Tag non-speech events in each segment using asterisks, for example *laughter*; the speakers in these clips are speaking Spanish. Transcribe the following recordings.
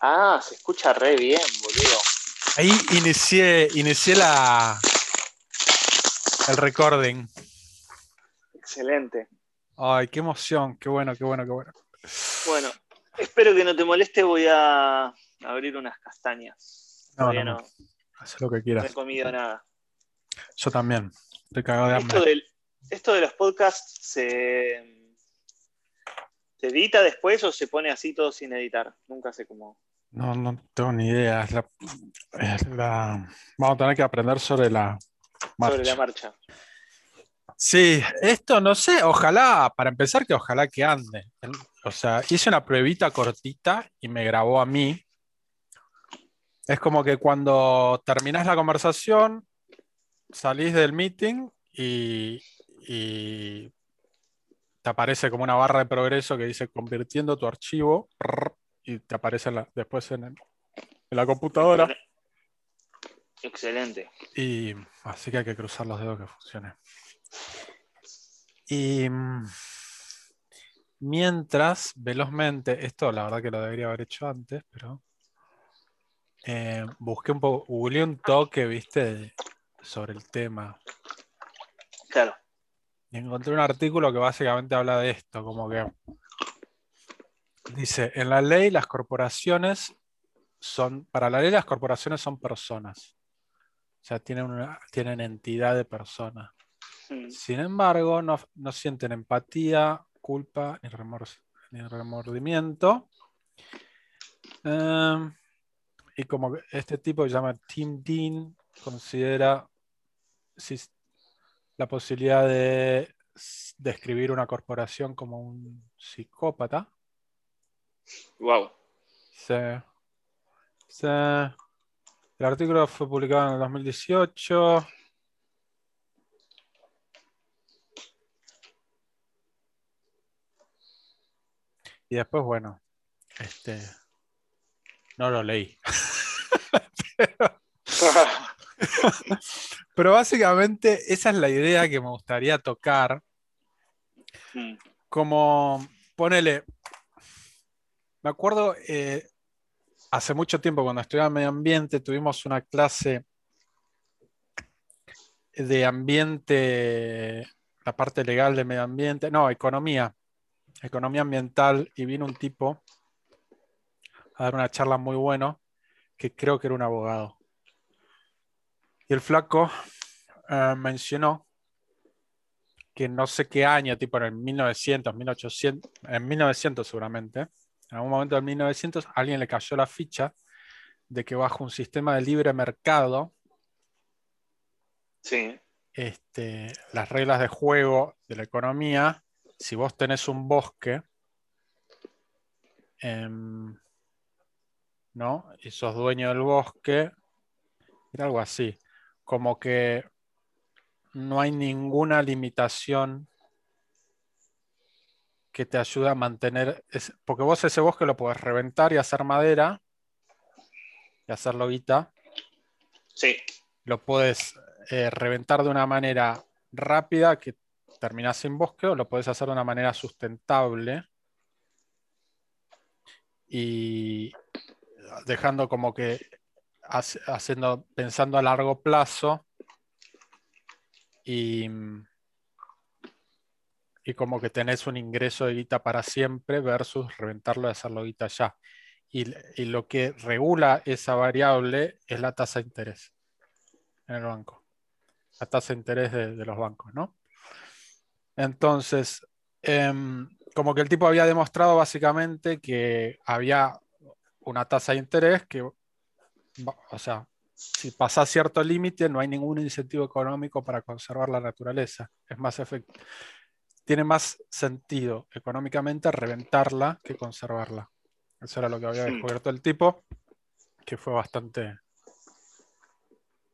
Ah, se escucha re bien, boludo. Ahí inicié, inicié la, el recording. Excelente. Ay, qué emoción, qué bueno, qué bueno, qué bueno. Bueno, espero que no te moleste, voy a abrir unas castañas. No, Todavía no, no, no. Haz lo que no quieras. he comido nada. Yo también. Estoy cagado de Esto, hambre. del- esto de los podcasts se, se edita después o se pone así todo sin editar. Nunca sé cómo. No, no tengo ni idea. Es la- es la- Vamos a tener que aprender sobre la marcha. Sobre la marcha. Sí, esto no sé, ojalá, para empezar, que ojalá que ande. O sea, hice una pruebita cortita y me grabó a mí. Es como que cuando terminás la conversación, salís del meeting y, y te aparece como una barra de progreso que dice convirtiendo tu archivo prr, y te aparece en la- después en, el- en la computadora. Excelente. Y así que hay que cruzar los dedos que funcione. Y mm, mientras, velozmente, esto la verdad que lo debería haber hecho antes, pero eh, busqué un poco, googleé un toque, viste, sobre el tema. Claro. Y encontré un artículo que básicamente habla de esto, como que dice, en la ley las corporaciones son, para la ley las corporaciones son personas. O sea, tienen, una, tienen entidad de persona. Sin embargo, no, no sienten empatía, culpa ni, remordimiento. Em, y como este tipo que se llama Tim Dean considera la posibilidad de describir una corporación como un psicópata. Wow. Sí. Sí. El artículo fue publicado en el 2018. Y después, bueno, este, no lo leí. *laughs* *laughs* Pero básicamente esa es la idea que me gustaría tocar. Mm. Como, ponele, me acuerdo, eh, hace mucho tiempo cuando estudiaba medio ambiente, tuvimos una clase de ambiente, la parte legal de medio ambiente, no, economía, economía ambiental, y vino un tipo a dar una charla muy bueno, que creo que era un abogado. Y el flaco eh, mencionó que no sé qué año, tipo en el 1900, 1800, en 1900 seguramente, en algún momento del 1900, a alguien le cayó la ficha de que bajo un sistema de libre mercado, Sí. este, las reglas de juego de la economía, si vos tenés un bosque, em, ¿no? Y sos dueño del bosque, era algo así, como que no hay ninguna limitación que te ayude a mantener, porque vos ese bosque lo podés reventar y hacer madera y hacerlo guita, Sí. lo puedes eh, reventar de una manera rápida que terminás sin bosque o lo puedes hacer de una manera sustentable. Y dejando como que haciendo, pensando a largo plazo. Y, y como que tenés un ingreso de guita para siempre versus reventarlo y hacerlo guita ya. Y, y lo que regula esa variable es la tasa de interés en el banco. La tasa de interés de, los bancos, ¿no? Entonces, em, como que el tipo había demostrado básicamente que había una tasa de interés que, o sea, si pasa cierto límite, no hay ningún incentivo económico para conservar la naturaleza. Es más efect- tiene más sentido económicamente reventarla que conservarla. Eso era lo que había Sí. descubierto el tipo, que fue bastante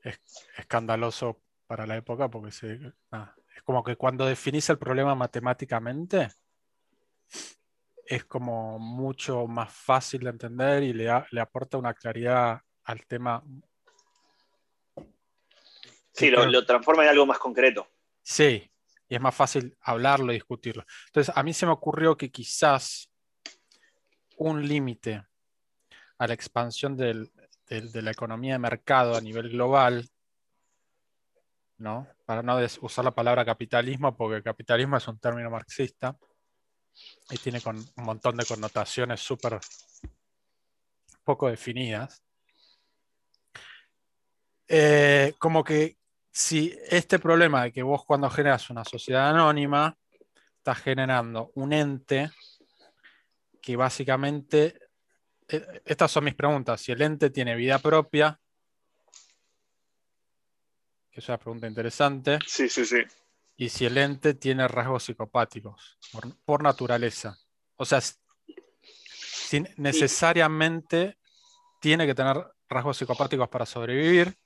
es- escandaloso para la época, porque se- nada, es como que cuando definís el problema matemáticamente, es como mucho más fácil de entender y le, aporta una claridad al tema. Sí, lo, lo transforma en algo más concreto. Sí, y es más fácil hablarlo y discutirlo. Entonces, a mí se me ocurrió que quizás un límite a la expansión de la economía de mercado a nivel global, ¿no? Para no usar la palabra capitalismo, porque capitalismo es un término marxista y tiene con un montón de connotaciones súper poco definidas. Eh, como que si este problema de que vos cuando generas una sociedad anónima, estás generando un ente que básicamente, eh, estas son mis preguntas, si el ente tiene vida propia, que es una pregunta interesante. Sí, sí, sí. Y si el ente tiene rasgos psicopáticos, por, naturaleza. O sea, necesariamente tiene que tener rasgos psicopáticos para sobrevivir.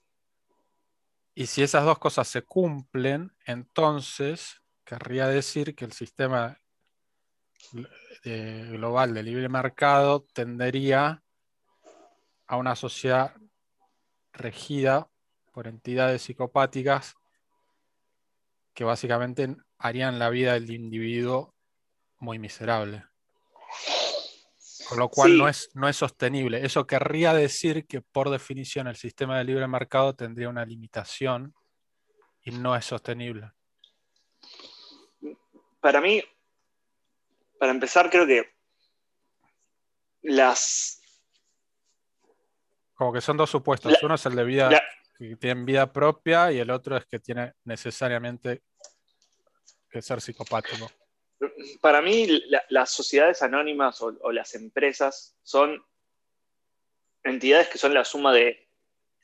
Y si esas dos cosas se cumplen, entonces querría decir que el sistema global de libre mercado tendería a una sociedad regida por entidades psicopáticas que básicamente harían la vida del individuo muy miserable. Con lo cual no, es, no es sostenible. Eso querría decir que por definición el sistema de libre mercado tendría una limitación y no es sostenible. Para mí, para empezar, creo que las... Como que son dos supuestos. Uno es el de vida que tiene vida propia y el otro es que tiene necesariamente que ser psicopático. Para mí, las sociedades anónimas o, las empresas son entidades que son la suma de,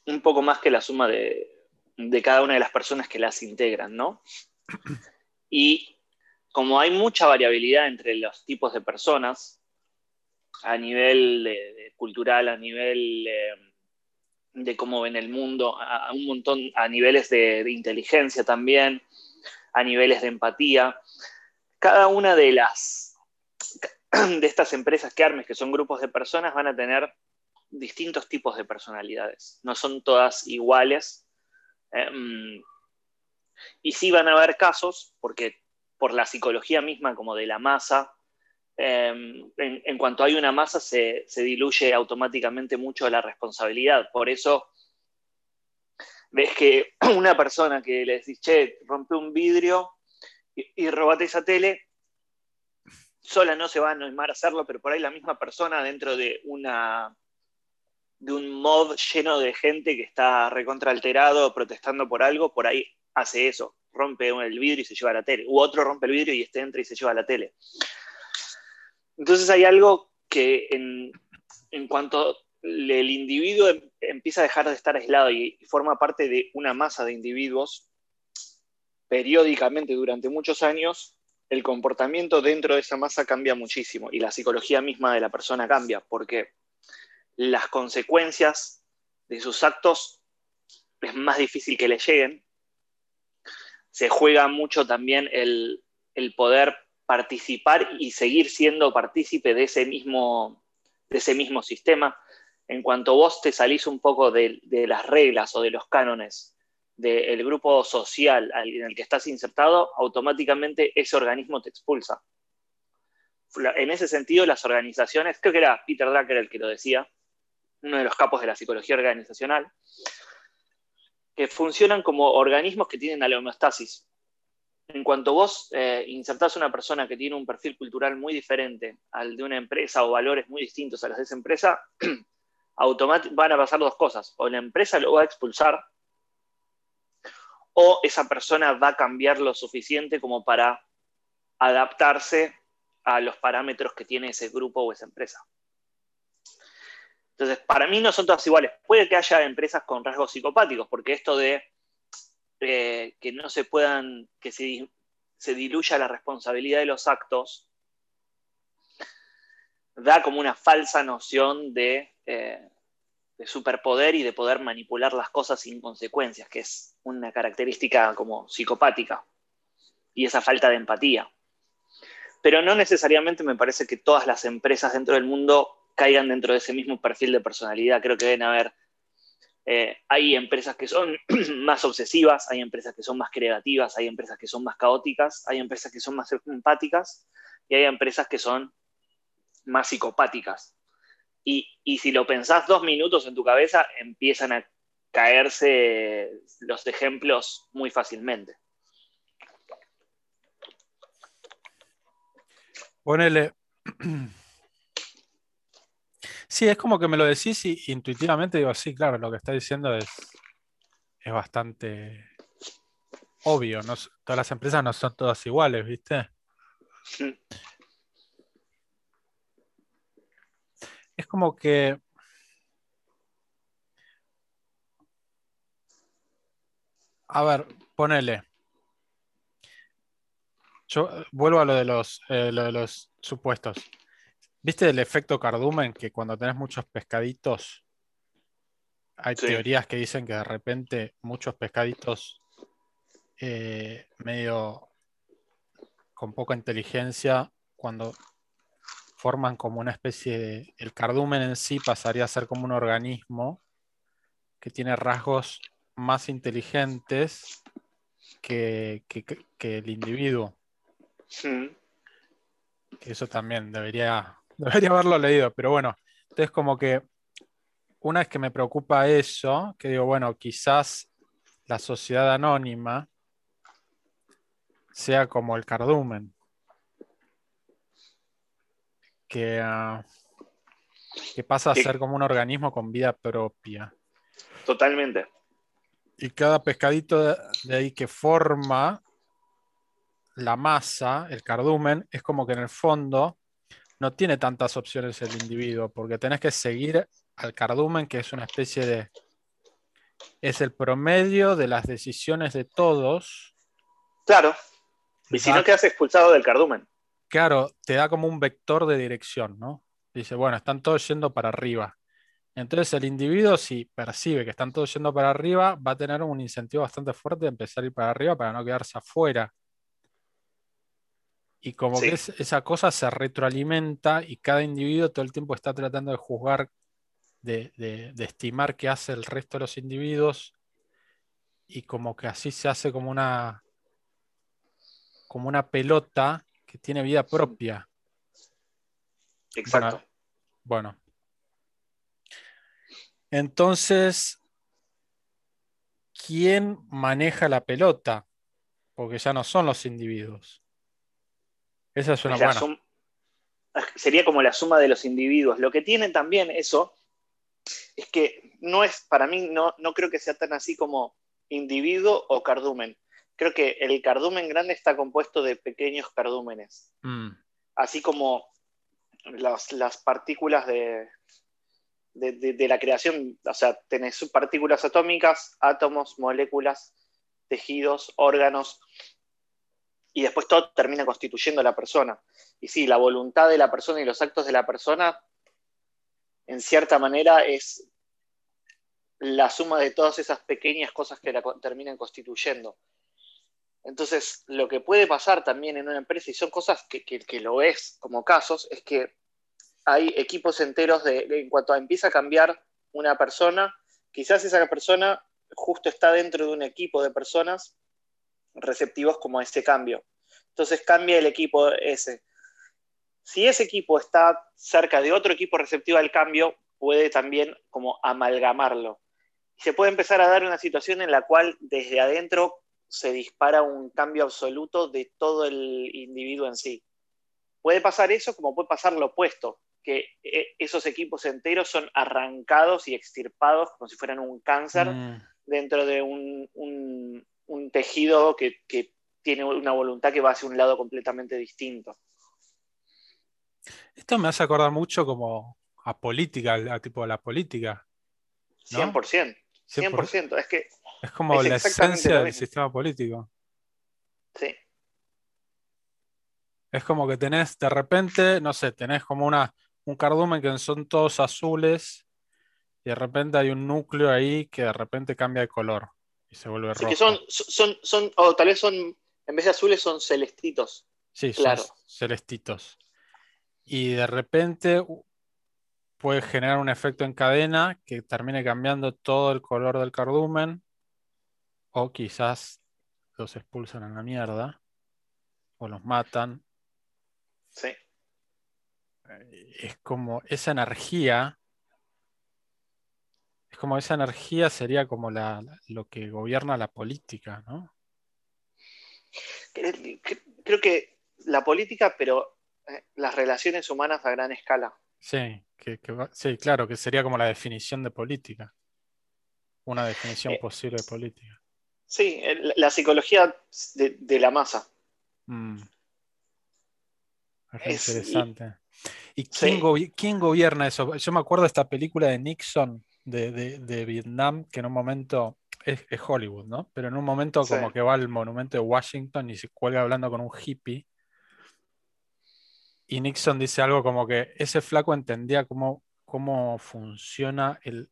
un poco más que la suma de, cada una de las personas que las integran, ¿no? Y como hay mucha variabilidad entre los tipos de personas, a nivel cultural, a nivel de cómo ven el mundo, a, un montón, a niveles de, inteligencia también, a niveles de empatía. Cada una de las *clears throat* de estas empresas que armes, que son grupos de personas, van a tener distintos tipos de personalidades. No son todas iguales. Em, y sí van a haber casos, porque por la psicología misma como de la masa, Em, en, cuanto hay una masa se, diluye automáticamente mucho la responsabilidad. Por eso ves que *clears throat* una persona que le decís, che, rompe un vidrio y, robate esa tele, sola no se va a animar a hacerlo, pero por ahí la misma persona dentro de una de un mod lleno de gente que está recontra alterado protestando por algo, por ahí hace eso, rompe el vidrio y se lleva la tele, u otro rompe el vidrio y este entra y se lleva la tele. Entonces hay algo que en, cuanto el individuo em, empieza a dejar de estar aislado y, forma parte de una masa de individuos, periódicamente durante muchos años, el comportamiento dentro de esa masa cambia muchísimo y la psicología misma de la persona cambia, porque las consecuencias de sus actos es más difícil que le lleguen. Se juega mucho también el, el poder participar y seguir siendo partícipe de ese mismo, de ese mismo sistema. En cuanto vos te salís un poco de, las reglas o de los cánones del grupo social en el que estás insertado, automáticamente ese organismo te expulsa. En ese sentido, las organizaciones, creo que era Peter Drucker el que lo decía, uno de los capos de la psicología organizacional, que funcionan como organismos que tienen la homeostasis en cuanto vos eh, insertás una persona que tiene un perfil cultural muy diferente al de una empresa o valores muy distintos a los de esa empresa, *clears throat* van a pasar dos cosas. O la empresa lo va a expulsar, o esa persona va a cambiar lo suficiente como para adaptarse a los parámetros que tiene ese grupo o esa empresa. Entonces, para mí no son todas iguales. Puede que haya empresas con rasgos psicopáticos, porque esto de eh, que no se puedan, que se, se, diluya la responsabilidad de los actos, da como una falsa noción de, eh, de, superpoder y de poder manipular las cosas sin consecuencias, que es una característica como psicopática, y esa falta de empatía. Pero no necesariamente me parece que todas las empresas dentro del mundo caigan dentro de ese mismo perfil de personalidad. Creo que deben haber eh, hay empresas que son *clears throat* más obsesivas, hay empresas que son más creativas, hay empresas que son más caóticas, hay empresas que son más empáticas y hay empresas que son más psicopáticas. Y, y si lo pensás dos minutos en tu cabeza, empiezan a caerse los ejemplos muy fácilmente. Ponele. Sí, es como que me lo decís y intuitivamente digo, sí, claro, lo que está diciendo es, es bastante obvio. No, todas las empresas no son todas iguales, ¿viste? Es como que A ver, ponele. Yo eh, vuelvo a lo de los, eh, lo de los supuestos. ¿Viste el efecto cardumen? Que cuando tenés muchos pescaditos, hay Sí. teorías que dicen que de repente muchos pescaditos eh, medio con poca inteligencia, cuando forman como una especie de... El cardumen en sí pasaría a ser como un organismo que tiene rasgos más inteligentes que, que- el individuo. Que eso también debería, *laughs* debería haberlo leído, pero bueno, entonces como que una vez que me preocupa eso, que digo, bueno, quizás la sociedad anónima sea como el cardumen, que, ah, que pasa a ser como un organismo con vida propia. Totalmente. Y cada pescadito de, de ahí que forma la masa, el cardumen, es como que en el fondo no tiene tantas opciones el individuo, porque tenés que seguir al cardumen, que es una especie de... Es el promedio de las decisiones de todos. Claro. Y si no quedas expulsado del cardumen. Claro, te da como un vector de dirección, ¿no? Dice, bueno, están todos yendo para arriba. Entonces el individuo, si percibe que están todos yendo para arriba, va a tener un incentivo bastante fuerte de empezar a ir para arriba para no quedarse afuera. Y como Sí. que es- esa cosa se retroalimenta y cada individuo todo el tiempo está tratando de juzgar, de, de- de estimar qué hace el resto de los individuos y como que así se hace como una, como una pelota que tiene vida propia. Exacto. Bueno. Entonces, ¿quién maneja la pelota? Porque ya no son los individuos. Esa es una buena. sería como la suma de los individuos. Lo que tiene también eso es que no es, para mí, no, no creo que sea tan así como individuo o cardumen. Creo que el cardumen grande está compuesto de pequeños cardúmenes, Mm, así como las, las partículas de, de, de- de la creación. O sea, tenés partículas atómicas, átomos, moléculas, tejidos, órganos, y después todo termina constituyendo a la persona. Y sí, la voluntad de la persona y los actos de la persona, en cierta manera, es la suma de todas esas pequeñas cosas que la terminan constituyendo. Entonces, lo que puede pasar también en una empresa, y son cosas que, que- lo es como casos, es que hay equipos enteros de, en cuanto empieza a cambiar una persona, quizás esa persona justo está dentro de un equipo de personas receptivos como a ese cambio. Entonces cambia el equipo ese. Si ese equipo está cerca de otro equipo receptivo al cambio, puede también como amalgamarlo. Y se puede empezar a dar una situación en la cual desde adentro se dispara un cambio absoluto de todo el individuo en sí. Puede pasar eso como puede pasar lo opuesto, que eh, esos equipos enteros son arrancados y extirpados como si fueran un cáncer mm. dentro de un, un- un tejido que, que tiene una voluntad que va hacia un lado completamente distinto. Esto me hace acordar mucho como a política, a tipo de la política. ¿No? 100%. 100%. 100%. Es que, Es como Es la esencia del sistema político. sí, Es como que tenés de repente, no sé, tenés como una, un cardumen que son todos azules y de repente hay un núcleo ahí que de repente cambia de color y se vuelve sí rojo. que son, son, son, o tal vez son, en vez de azules, son celestitos. Sí, son claro. celestitos. Y de repente puede generar un efecto en cadena que termine cambiando todo el color del cardumen o quizás los expulsan a la mierda o los matan. Sí. es como esa energía, es como esa energía sería como la, lo que gobierna la política, ¿no? Creo que la política, pero eh, las relaciones humanas a gran escala. Sí, que, sí, claro, que sería como la definición de política. Una definición eh, posible de política. Sí, la psicología de, la masa. Mm. Es, interesante. ¿Y, quién, gobierna eso? Yo me acuerdo de esta película de Nixon de, Vietnam, que en un momento es, Hollywood, ¿no? Pero en un momento como que va al monumento de Washington y se cuelga hablando con un hippie. Y Nixon dice algo como que ese flaco entendía cómo, cómo funciona el,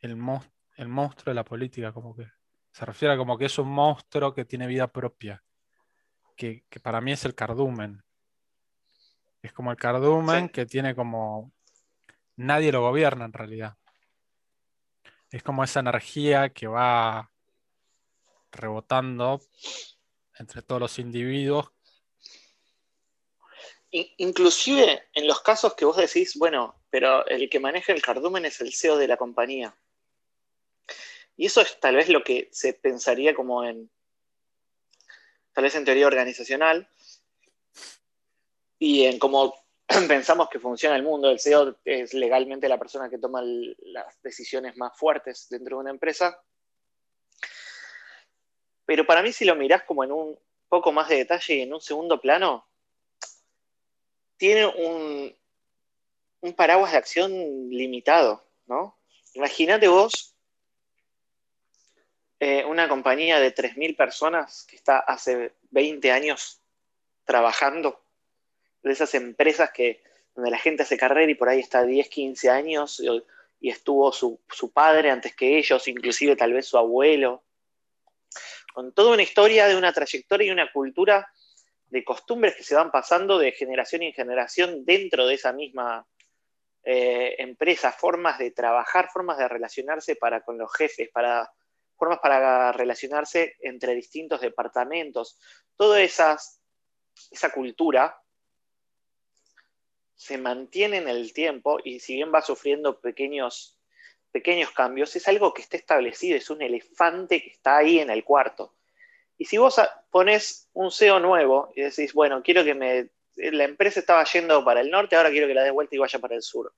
el, el monstruo de la política, como que se refiere a como que es un monstruo que tiene vida propia, que, para mí es el cardumen. Es como el cardumen que tiene como... Nadie lo gobierna en realidad. Es como esa energía que va rebotando entre todos los individuos. Inclusive en los casos que vos decís, bueno, pero el que maneja el cardumen es el CEO de la compañía. Y eso es tal vez lo que se pensaría como en, tal vez en teoría organizacional y en cómo *clears throat* pensamos que funciona el mundo. El CEO es legalmente la persona que toma las decisiones más fuertes dentro de una empresa. Pero para mí si lo mirás como en un poco más de detalle y en un segundo plano, tiene un, un paraguas de acción limitado, ¿no? Imagínate vos eh, una compañía de 3.000 personas que está hace 20 años trabajando, de esas empresas que, donde la gente hace carrera y por ahí está 10, 15 años y, estuvo su, padre antes que ellos, inclusive tal vez su abuelo, con toda una historia de una trayectoria y una cultura de costumbres que se van pasando de generación en generación dentro de esa misma eh, empresa, formas de trabajar, formas de relacionarse para con los jefes, para formas para relacionarse entre distintos departamentos. Toda esa cultura se mantiene en el tiempo y si bien va sufriendo pequeños, pequeños cambios, es algo que está establecido, es un elefante que está ahí en el cuarto. Y si vos pones un CEO nuevo y decís, bueno, quiero que me... La empresa estaba yendo para el norte, ahora quiero que la dé vuelta y vaya para el sur.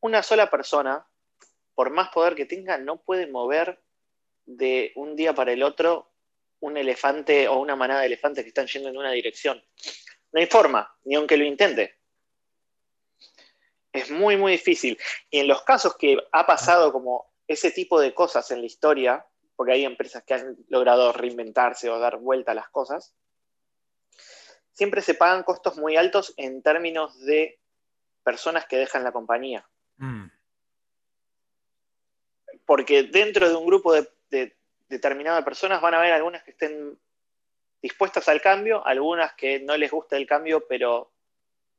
Una sola persona por más poder que tenga, no puede mover de un día para el otro un elefante o una manada de elefantes que están yendo en una dirección. No hay forma, ni aunque lo intente. Es muy, muy difícil. Y en los casos que ha pasado como ese tipo de cosas en la historia, porque hay empresas que han logrado reinventarse o dar vuelta a las cosas, siempre se pagan costos muy altos en términos de personas que dejan la compañía. Mm porque dentro de un grupo de, determinado de personas van a haber algunas que estén dispuestas al cambio, algunas que no les gusta el cambio, pero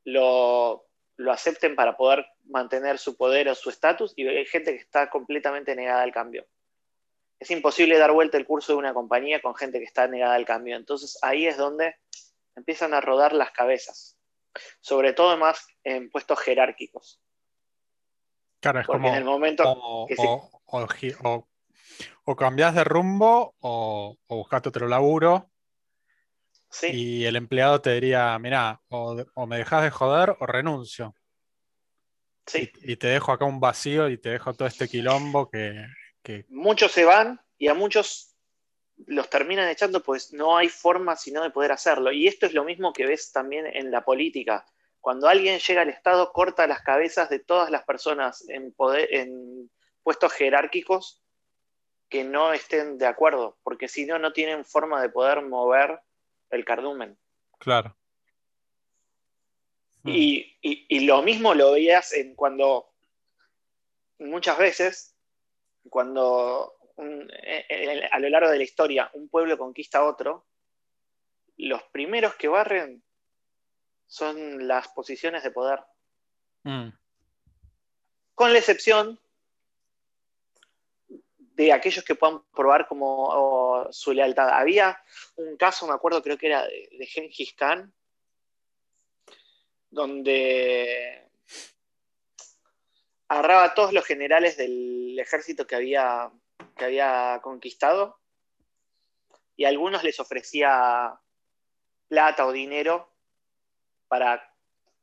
lo, acepten para poder mantener su poder o su estatus, y hay gente que está completamente negada al cambio. Es imposible dar vuelta el curso de una compañía con gente que está negada al cambio. Entonces ahí es donde empiezan a rodar las cabezas, sobre todo más en puestos jerárquicos. Claro, es como, en el momento o, cambias de rumbo o, o otro laburo. Y el empleado te diría, mira, o, me dejas de joder o renuncio. Y, te dejo acá un vacío y te dejo todo este quilombo que, que... Muchos se van y a muchos los terminan echando, pues no hay forma sino de poder hacerlo. Y esto es lo mismo que ves también en la política. Cuando alguien llega al Estado, corta las cabezas de todas las personas en, poder, en puestos jerárquicos que no estén de acuerdo, porque si no, no tienen forma de poder mover el cardumen. Claro. Y, y, lo mismo lo veías en cuando muchas veces, cuando a lo largo de la historia un pueblo conquista a otro, los primeros que barren son las posiciones de poder. Mm. Con la excepción de aquellos que puedan probar como su lealtad. Había un caso, me acuerdo, creo que era de, de Gengis Khan, donde agarraba a todos los generales del ejército que había, que había conquistado y a algunos les ofrecía plata o dinero para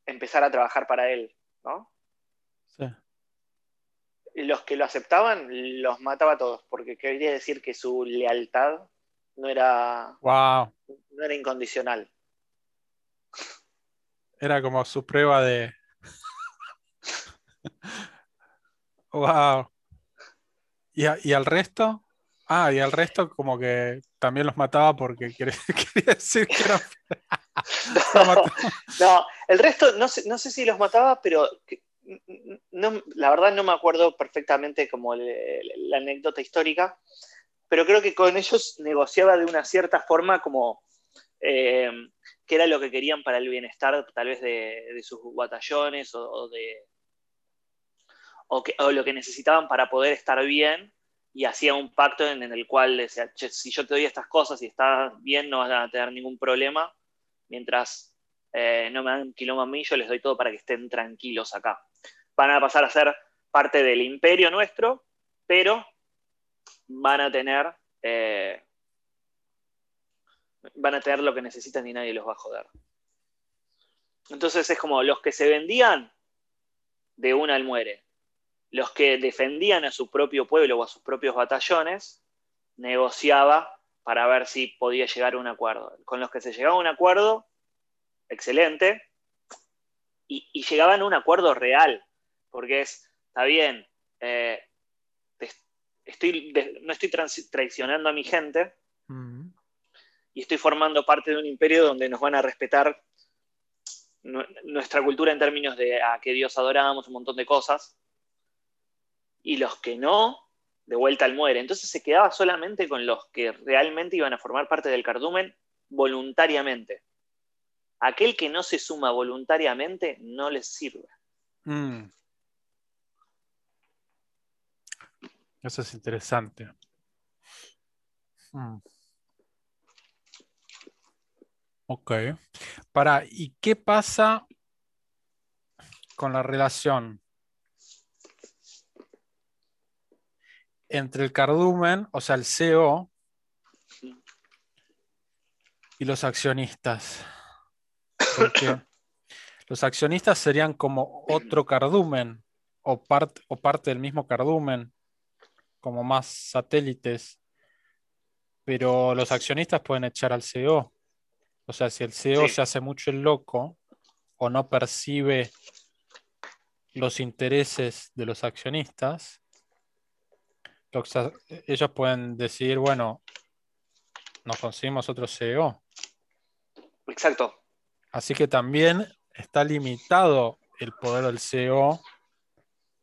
empezar a trabajar para él, ¿no? Sí. Los que lo aceptaban los mataba a todos, porque quería decir que su lealtad no era, wow. no era incondicional. Era como su prueba de. wow. ¿Y, ¿Y, al resto? Ah, y al resto como que también los mataba porque *laughs* quería, decir que eran... *laughs* no, el resto no sé, no sé si los mataba, pero no, la verdad no me acuerdo perfectamente como la anécdota histórica, pero creo que con ellos negociaba de una cierta forma como eh, qué era lo que querían para el bienestar tal vez de, sus batallones o, de, o, lo que necesitaban para poder estar bien y hacía un pacto en, el cual decía, si yo te doy estas cosas y estás bien no vas a tener ningún problema, mientras eh, no me dan quilombo a mí, yo les doy todo para que estén tranquilos acá. Van a pasar a ser parte del imperio nuestro, pero van a tener eh, van a tener lo que necesitan y nadie los va a joder. Entonces es como los que se vendían, de una al muere. Los que defendían a su propio pueblo o a sus propios batallones, negociaba para ver si podía llegar a un acuerdo. Con los que se llegaba a un acuerdo, excelente, y, llegaban a un acuerdo real, porque es, está bien, eh, no estoy traicionando a mi gente, y estoy formando parte de un imperio donde nos van a respetar nuestra cultura en términos de a qué Dios adoramos, un montón de cosas, y los que no, de vuelta al muere. Entonces se quedaba solamente con los que realmente iban a formar parte del cardumen voluntariamente. Aquel que no se suma voluntariamente no les sirve. Mm. Eso es interesante. Mm. Ok. Para, ¿y qué pasa con la relación entre el cardumen, o sea, el CEO, y los accionistas? Porque *coughs* los accionistas serían como otro cardumen o, o parte del mismo cardumen, como más satélites, pero los accionistas pueden echar al CEO. O sea, si el CEO se hace mucho el loco o no percibe los intereses de los accionistas, ellos pueden decidir, bueno, nos conseguimos otro CEO. Exacto. Así que también está limitado el poder del CEO,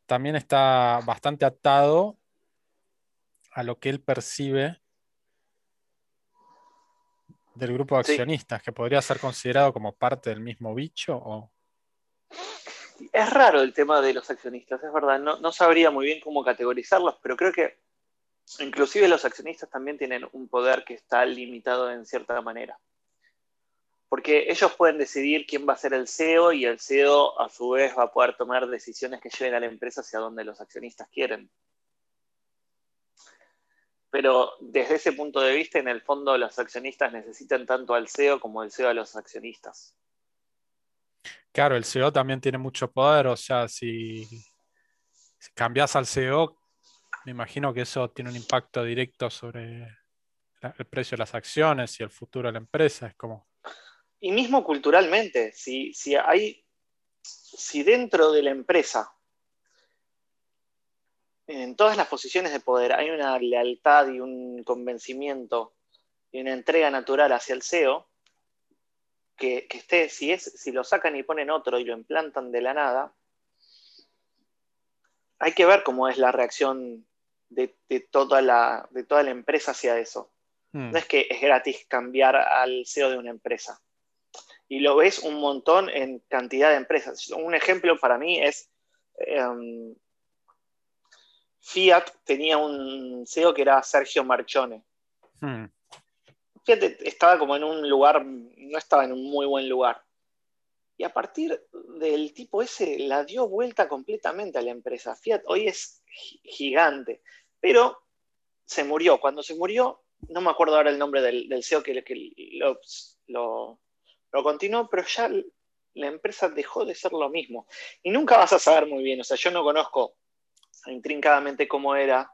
también está bastante atado a lo que él percibe del grupo de accionistas, que podría ser considerado como parte del mismo bicho? O... Es raro el tema de los accionistas, es verdad. No, sabría muy bien cómo categorizarlos, pero creo que inclusive los accionistas también tienen un poder que está limitado en cierta manera. Porque ellos pueden decidir quién va a ser el CEO y el CEO a su vez va a poder tomar decisiones que lleven a la empresa hacia donde los accionistas quieren pero desde ese punto de vista, en el fondo, los accionistas necesitan tanto al CEO como el CEO a los accionistas. Claro, el CEO también tiene mucho poder, o sea, si, cambias al CEO, me imagino que eso tiene un impacto directo sobre el precio de las acciones y el futuro de la empresa. Es como... Y mismo culturalmente, si, si hay, si dentro de la empresa en todas las posiciones de poder hay una lealtad y un convencimiento y una entrega natural hacia el CEO, que, esté, si, es, si lo sacan y ponen otro y lo implantan de la nada, hay que ver cómo es la reacción de, toda, la, de toda la empresa hacia eso. Hmm. No es que es gratis cambiar al CEO de una empresa. Y lo ves un montón en cantidad de empresas. Un ejemplo para mí es em, Fiat tenía un CEO que era Sergio Marchone. Hmm. Fiat estaba como en un lugar, no estaba en un muy buen lugar. Y a partir del tipo ese la dio vuelta completamente a la empresa. Fiat hoy es gigante, pero se murió. Cuando se murió, no me acuerdo ahora el nombre del, CEO que, lo, lo, lo, continuó, pero ya la empresa dejó de ser lo mismo. Y nunca vas a saber muy bien, o sea, yo no conozco intrincadamente cómo era,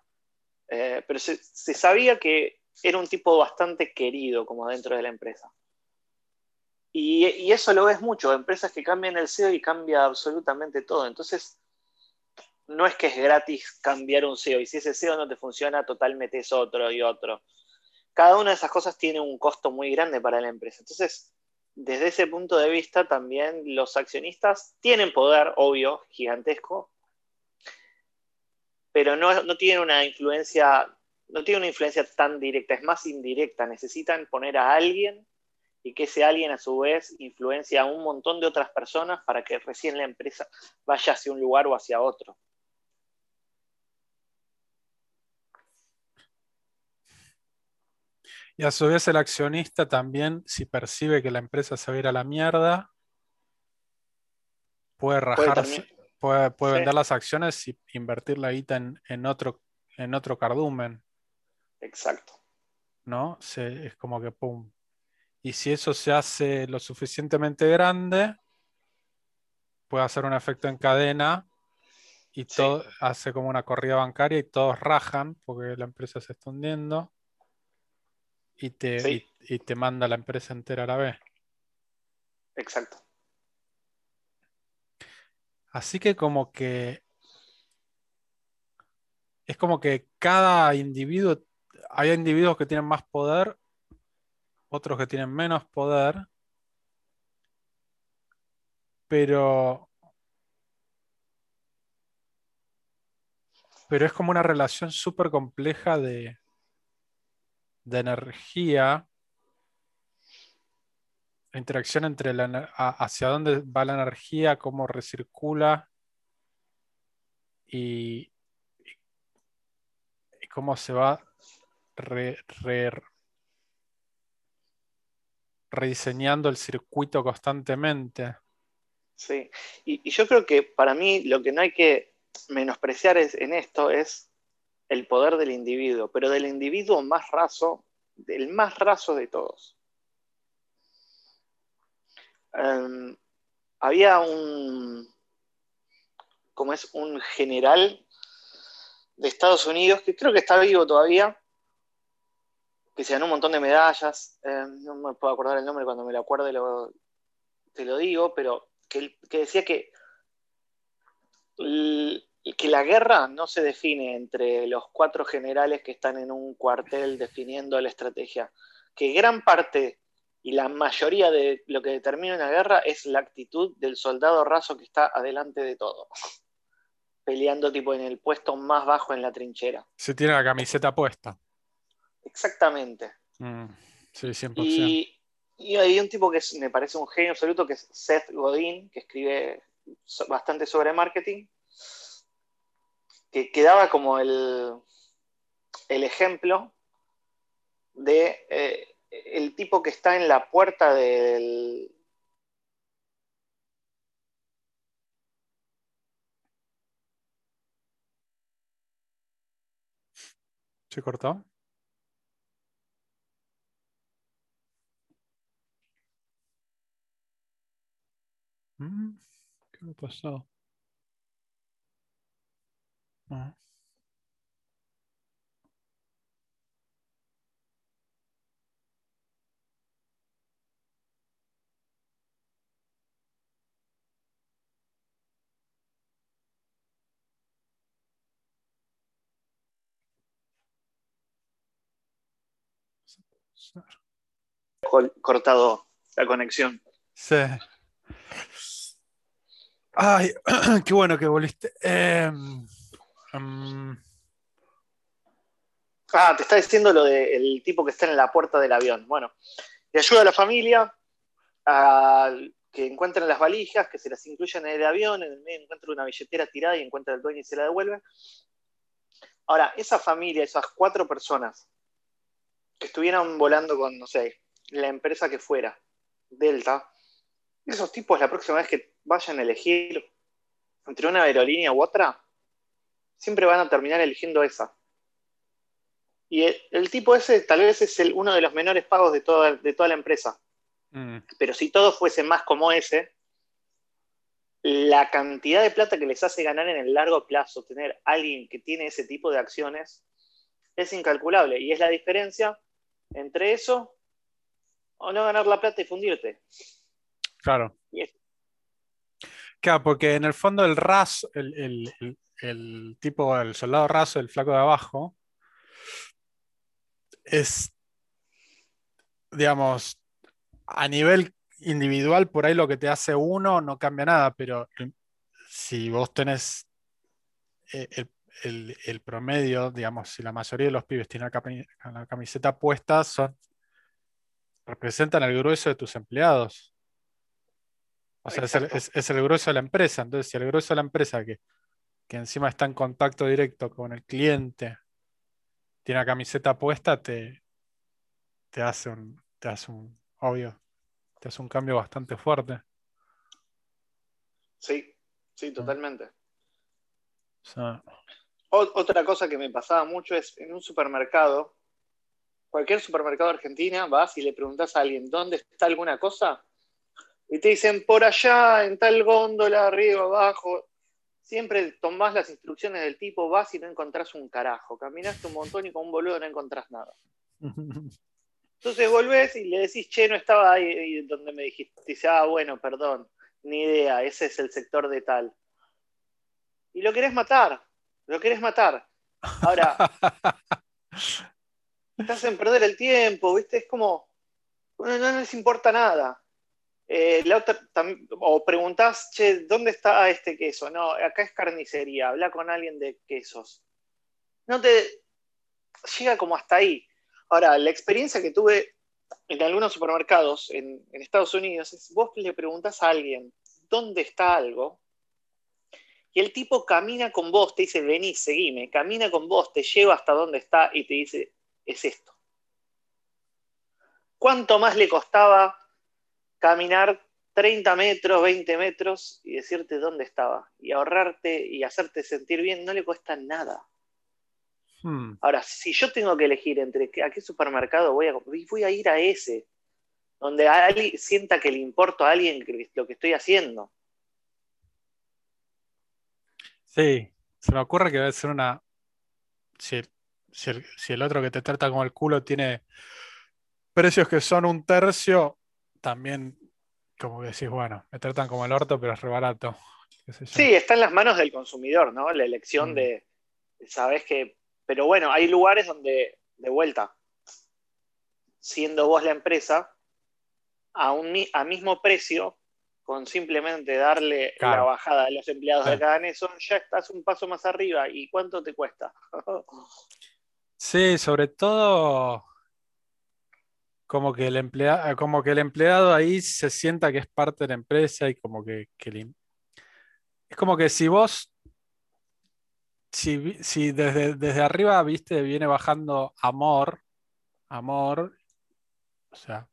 eh, pero se, sabía que era un tipo bastante querido como dentro de la empresa. Y, eso lo ves mucho, empresas que cambian el CEO y cambia absolutamente todo. Entonces, no es que es gratis cambiar un CEO, y si ese CEO no te funciona, total metes otro y otro. Cada una de esas cosas tiene un costo muy grande para la empresa. Entonces, desde ese punto de vista, también los accionistas tienen poder, obvio, gigantesco, pero no, no tienen una influencia, no tienen una influencia tan directa, es más indirecta. Necesitan poner a alguien y que ese alguien a su vez influencia a un montón de otras personas para que recién la empresa vaya hacia un lugar o hacia otro. Y a su vez el accionista también, si percibe que la empresa se va a ir a la mierda, puede rajarse, puede, vender las acciones y invertir la guita en, otro, en otro cardumen. Exacto. ¿No? es como que pum, y si eso se hace lo suficientemente grande, puede hacer un efecto en cadena y todo hace como una corrida bancaria y todos rajan porque la empresa se está hundiendo y te, y, te manda la empresa entera a la vez. Exacto. Así que como que es como que cada individuo, hay individuos que tienen más poder otros que tienen menos poder, pero, pero es como una relación súper compleja de, de energía, la interacción entre la, hacia dónde va la energía, cómo recircula y, cómo se va re, rediseñando el circuito constantemente. Sí, y, yo creo que para mí lo que no hay que menospreciar en esto es el poder del individuo, pero del individuo más raso, del más raso de todos. Em, había un, como es un general de Estados Unidos, que creo que está vivo todavía, que se ganó un montón de medallas, eh, no me puedo acordar el nombre, cuando me lo acuerde te lo digo, pero que, decía que, que la guerra no se define entre los cuatro generales que están en un cuartel definiendo la estrategia, que gran parte y la mayoría de lo que determina una guerra es la actitud del soldado raso que está adelante de todo, *laughs* peleando tipo en el puesto más bajo en la trinchera. Se tiene la camiseta puesta. Exactamente. Mm, sí, 100%. Y, hay un tipo que me parece un genio absoluto, que es Seth Godin, que escribe bastante sobre marketing, que, quedaba como el, el ejemplo de eh, el tipo que está en la puerta del, ¿Se cortó? Mm, ¿Qué me pasó? Ah. Cortado la conexión. Sí. Ay, *clears throat* qué bueno que volviste. Em, em. Ah, te está diciendo lo del tipo que está en la puerta del avión. Bueno, le ayuda a la familia a que encuentren las valijas, que se las incluyan en el avión, en el medio encuentra una billetera tirada y encuentra el dueño y se la devuelve. Ahora, esa familia, esas cuatro personas que estuvieran volando con, no sé, la empresa que fuera, Delta, esos tipos la próxima vez que vayan a elegir entre una aerolínea u otra, siempre van a terminar eligiendo esa. Y el, tipo ese tal vez es el, uno de los menores pagos de toda, de toda la empresa. Mm. Pero si todo fuese más como ese, la cantidad de plata que les hace ganar en el largo plazo tener alguien que tiene ese tipo de acciones es incalculable. Y es la diferencia entre eso o no ganar la plata y fundirte. Claro. Claro, porque en el fondo el ras, el, el tipo, el soldado raso, el flaco de abajo, es, digamos, a nivel individual, por ahí lo que te hace uno no cambia nada, pero si vos tenés eh, el, promedio, digamos, si la mayoría de los pibes tienen la, camiseta puesta, son, representan el grueso de tus empleados. O sea, es el, grueso de la empresa. Entonces, si el grueso de la empresa que, que encima está en contacto directo con el cliente tiene la camiseta puesta, te, te hace un, te hace un, obvio, te hace un cambio bastante fuerte. Sí, sí, totalmente. Otra cosa que me pasaba mucho es en un supermercado, cualquier supermercado de Argentina, vas y le preguntas a alguien dónde está alguna cosa y te dicen por allá, en tal góndola, arriba, abajo. Siempre tomás las instrucciones del tipo, vas y no encontrás un carajo. Caminaste un montón y con un boludo no encontrás nada. Entonces volvés y le decís, che, no estaba ahí donde me dijiste. Dice, ah, bueno, perdón, ni idea, ese es el sector de tal. Y lo querés matar, lo querés matar. Ahora, *laughs* estás en perder el tiempo, ¿viste? Es como, no les importa nada. Eh, o preguntás, che, ¿dónde está este queso? No, acá es carnicería, habla con alguien de quesos. No te llega como hasta ahí. Ahora, la experiencia que tuve en algunos supermercados en, Estados Unidos es, vos le preguntas a alguien dónde está algo, y el tipo camina con vos, te dice, vení, seguime, camina con vos, te lleva hasta donde está y te dice, es esto. ¿Cuánto más le costaba caminar 30 metros, 20 metros y decirte dónde estaba? Y ahorrarte y hacerte sentir bien no le cuesta nada. Hmm. Ahora, si yo tengo que elegir entre a qué supermercado voy a, voy a ir a ese, donde alguien sienta que le importo a alguien lo que estoy haciendo. Sí, se me ocurre que debe ser una. Si, el, otro que te trata como el culo tiene precios que son un tercio, también como que decís, bueno, me tratan como el orto, pero es re barato. Sí, está en las manos del consumidor, ¿no? La elección mm. de, sabes que pero bueno, hay lugares donde, de vuelta, siendo vos la empresa, a, un, a mismo precio, con simplemente darle la bajada a los empleados de cada eso, ya estás un paso más arriba. ¿Y cuánto te cuesta? *laughs* sí, sobre todo como que, el empleado, como que el empleado ahí se sienta que es parte de la empresa y como que, que es como que si vos si, desde, arriba, viste, viene bajando amor, amor, o sea,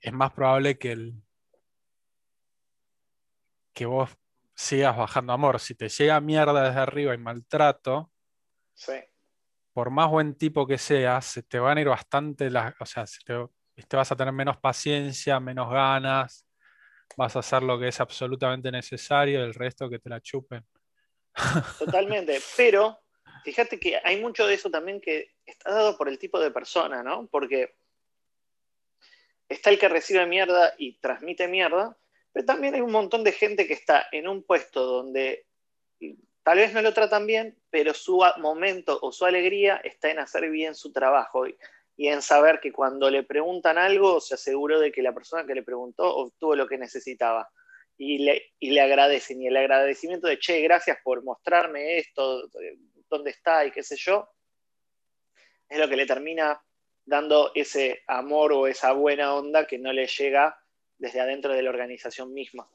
es más probable que el que vos sigas bajando amor. Si te llega mierda desde arriba y maltrato, por más buen tipo que seas, se te van a ir bastante las, o sea, te, vas a tener menos paciencia, menos ganas, vas a hacer lo que es absolutamente necesario, el resto que te la chupen. *laughs* Totalmente, pero fíjate que hay mucho de eso también que está dado por el tipo de persona, ¿no? Porque está el que recibe mierda y transmite mierda, pero también hay un montón de gente que está en un puesto donde tal vez no lo tratan bien, pero su momento o su alegría está en hacer bien su trabajo y, en saber que cuando le preguntan algo se aseguró de que la persona que le preguntó obtuvo lo que necesitaba y le, y le agradecen. Y el agradecimiento de, che, gracias por mostrarme esto, dónde está y qué sé yo, es lo que le termina dando ese amor o esa buena onda que no le llega desde adentro de la organización misma.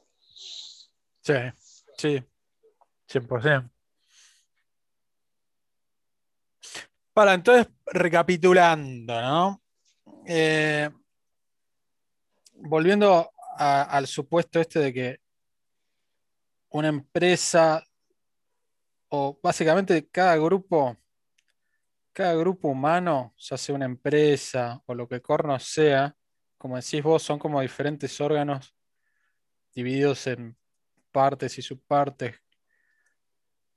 Sí, sí, 100%. Para, entonces, recapitulando, ¿no? Eh, volviendo al supuesto este de que una empresa o básicamente cada grupo, cada grupo humano, ya sea una empresa o lo que corno sea, como decís vos, son como diferentes órganos divididos en partes y subpartes.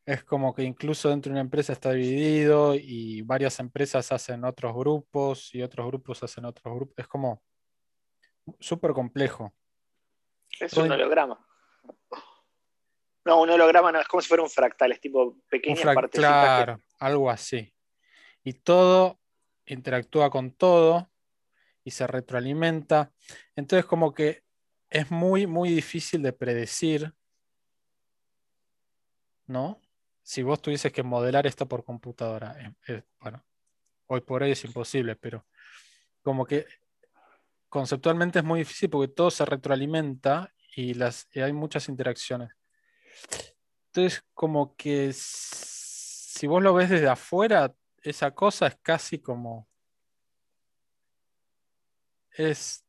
Es como que incluso dentro de una empresa está dividido y varias empresas hacen otros grupos y otros grupos hacen otros grupos. Es como súper complejo. Es un holograma. No, un holograma no, es como si fuera un fractal, es tipo pequeñas partes. Claro, algo así. Y todo interactúa con todo y se retroalimenta. Entonces, como que es muy, muy difícil de predecir, ¿no? Si vos tuvieses que modelar esto por computadora, bueno, hoy por hoy es imposible, pero como que conceptualmente es muy difícil porque todo se retroalimenta y, hay muchas interacciones. Entonces, como que si vos lo ves desde afuera, esa cosa es casi como... Es...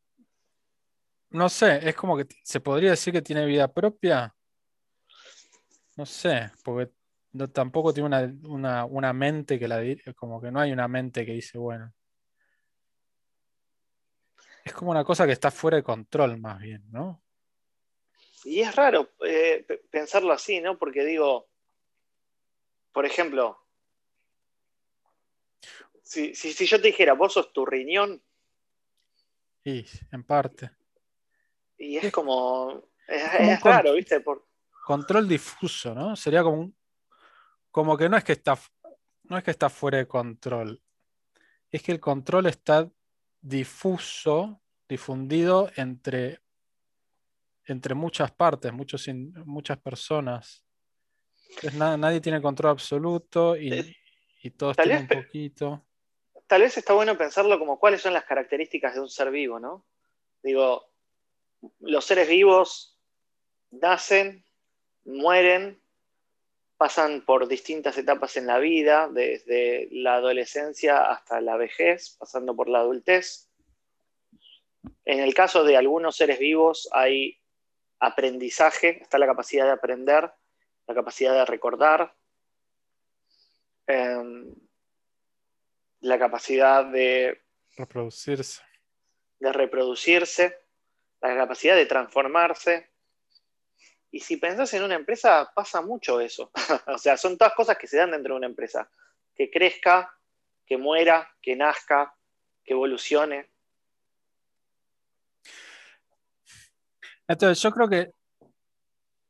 No sé, es como que se podría decir que tiene vida propia. No sé, porque no, tampoco tiene una, una, mente que la... Como que no hay una mente que dice, bueno. Es como una cosa que está fuera de control más bien, ¿no? Y es raro eh, pensarlo así, ¿no? Porque digo, por ejemplo, si, yo te dijera, vos sos tu riñón. Sí, en parte. Y es, como. Es, raro, ¿viste? Por... Control difuso, ¿no? Sería como un. Como que no es que está. No es que está fuera de control. Es que el control está difuso, difundido entre entre muchas partes, muchos, muchas personas. nadie tiene control absoluto y, eh, y todos tienen un poquito. Tal vez está bueno pensarlo como cuáles son las características de un ser vivo, ¿no? Digo, los seres vivos nacen, mueren, pasan por distintas etapas en la vida, desde la adolescencia hasta la vejez, pasando por la adultez. En el caso de algunos seres vivos hay aprendizaje, está la capacidad de aprender, la capacidad de recordar, em, la capacidad de reproducirse. de reproducirse, la capacidad de transformarse. Y si pensás en una empresa, pasa mucho eso. *laughs* o sea, son todas cosas que se dan dentro de una empresa. Que crezca, que muera, que nazca, que evolucione. Entonces, yo creo que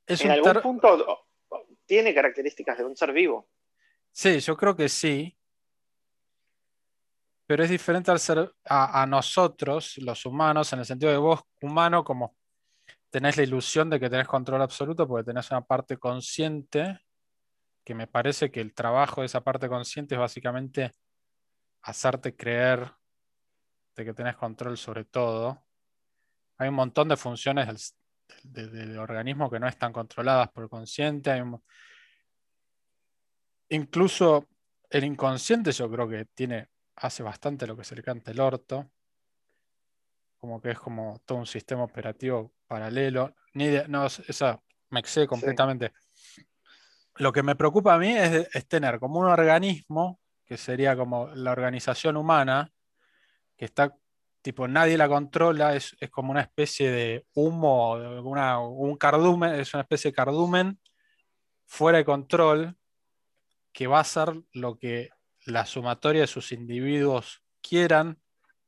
en algún punto tiene características de un ser vivo. Sí, yo creo que sí. Pero es diferente al ser a, nosotros, los humanos, en el sentido de vos, humano, como tenés la ilusión de que tenés control absoluto porque tenés una parte consciente, que me parece que el trabajo de esa parte consciente es básicamente hacerte creer de que tenés control sobre todo hay un montón de funciones del, organismo que no están controladas por el consciente. incluso el inconsciente yo creo que tiene, hace bastante lo que se le canta el orto. Como que es como todo un sistema operativo paralelo. Ni no, eso me excede completamente. Lo que me preocupa a mí es, es tener como un organismo, que sería como la organización humana, que está tipo nadie la controla, es, como una especie de humo, un cardumen, es una especie de cardumen fuera de control que va a ser lo que la sumatoria de sus individuos quieran,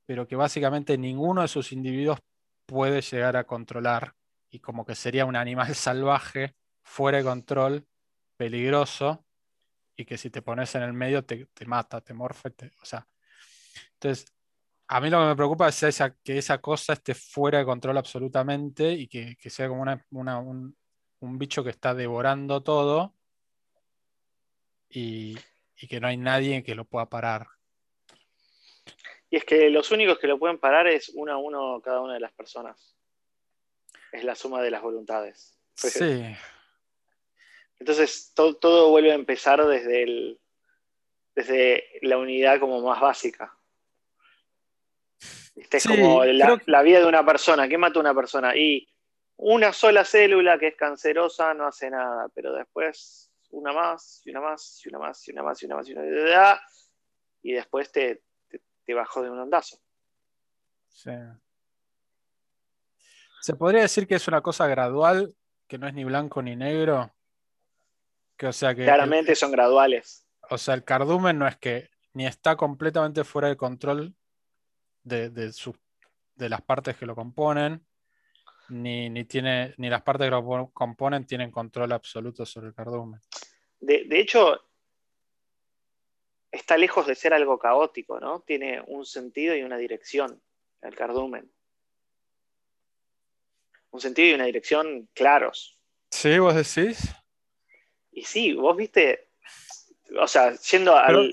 pero que básicamente ninguno de sus individuos puede llegar a controlar y como que sería un animal *laughs* salvaje, fuera de control, peligroso, y que si te pones en el medio te, mata, te morfe, o sea. Entonces, a mí lo que me preocupa es que esa cosa esté fuera de control absolutamente y que, sea como un, bicho que está devorando todo y, que no hay nadie que lo pueda parar. Y es que los únicos que lo pueden parar es uno a uno cada una de las personas. Es la suma de las voluntades. Sí. *laughs* Entonces todo, vuelve a empezar desde, desde la unidad como más básica. Es como la, vida de una persona. ¿Qué mata a una persona? Y una sola célula que es cancerosa no hace nada, pero después una más, y una más, y una más, y una más, y una más, y una más, y después te, te, bajó de un ondazo. Sí. ¿Se podría decir que es una cosa gradual, que no es ni blanco ni negro? Que, o sea que Claramente son graduales. O sea, el cardumen no es que ni está completamente fuera de control de, de, de las partes que lo componen, ni, tiene, ni las partes que lo componen tienen control absoluto sobre el cardumen. De, hecho, está lejos de ser algo caótico, ¿no? Tiene un sentido y una dirección, el cardumen. Un sentido y una dirección claros. Sí, vos decís. Y sí, vos viste, o sea, yendo al,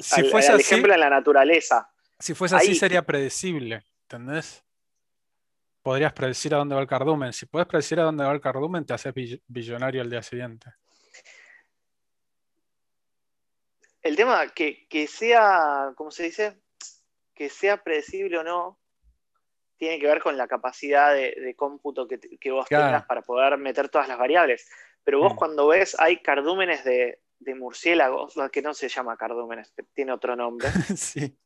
ejemplo en la naturaleza. Si fuese así sería predecible, ¿entendés? podrías predecir a dónde va el cardumen. Si puedes predecir a dónde va el cardumen, te haces billonario al día siguiente. El tema que, que sea, ¿cómo se dice? Que sea predecible o no, tiene que ver con la capacidad de, cómputo que, vos tengas para poder meter todas las variables. Pero vos mm. cuando ves, hay cardúmenes de, de murciélagos, que no se llama cardúmenes, tiene otro nombre. *laughs*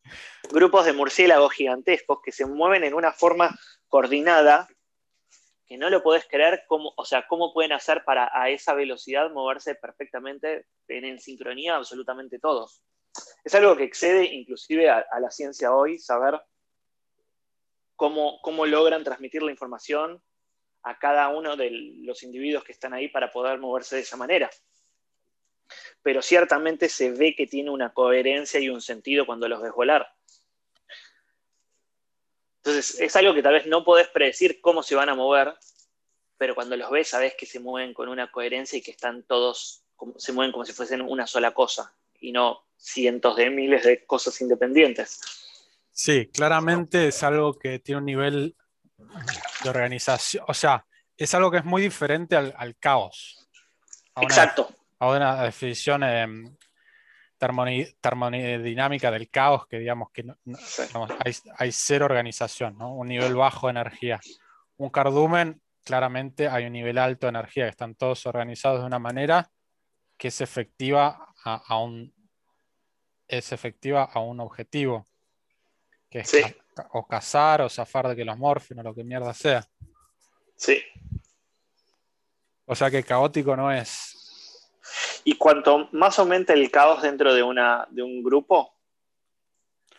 Grupos de murciélagos gigantescos que se mueven en una forma coordinada que no lo podés creer cómo, o sea, cómo pueden hacer para a esa velocidad moverse perfectamente en, sincronía absolutamente todos. Es algo que excede inclusive a, la ciencia hoy, saber cómo, cómo logran transmitir la información a cada uno de los individuos que están ahí para poder moverse de esa manera pero ciertamente se ve que tiene una coherencia y un sentido cuando los ves volar. Entonces, es algo que tal vez no podés predecir cómo se van a mover, pero cuando los ves sabes que se mueven con una coherencia y que están todos, se mueven como si fuesen una sola cosa y no cientos de miles de cosas independientes. Sí, claramente es algo que tiene un nivel de organización, o sea, es algo que es muy diferente al, caos. Exacto a una definición em, termodinámica del caos, que digamos que hay, cero organización, un nivel bajo de energía. Un cardumen, claramente hay un nivel alto de energía, que están todos organizados de una manera que es efectiva a, un, es efectiva a un objetivo, que es o cazar o zafar de que los morfen o lo que mierda sea. Sí. O sea que caótico no es. Y cuanto más aumenta el caos dentro de, una, de un grupo,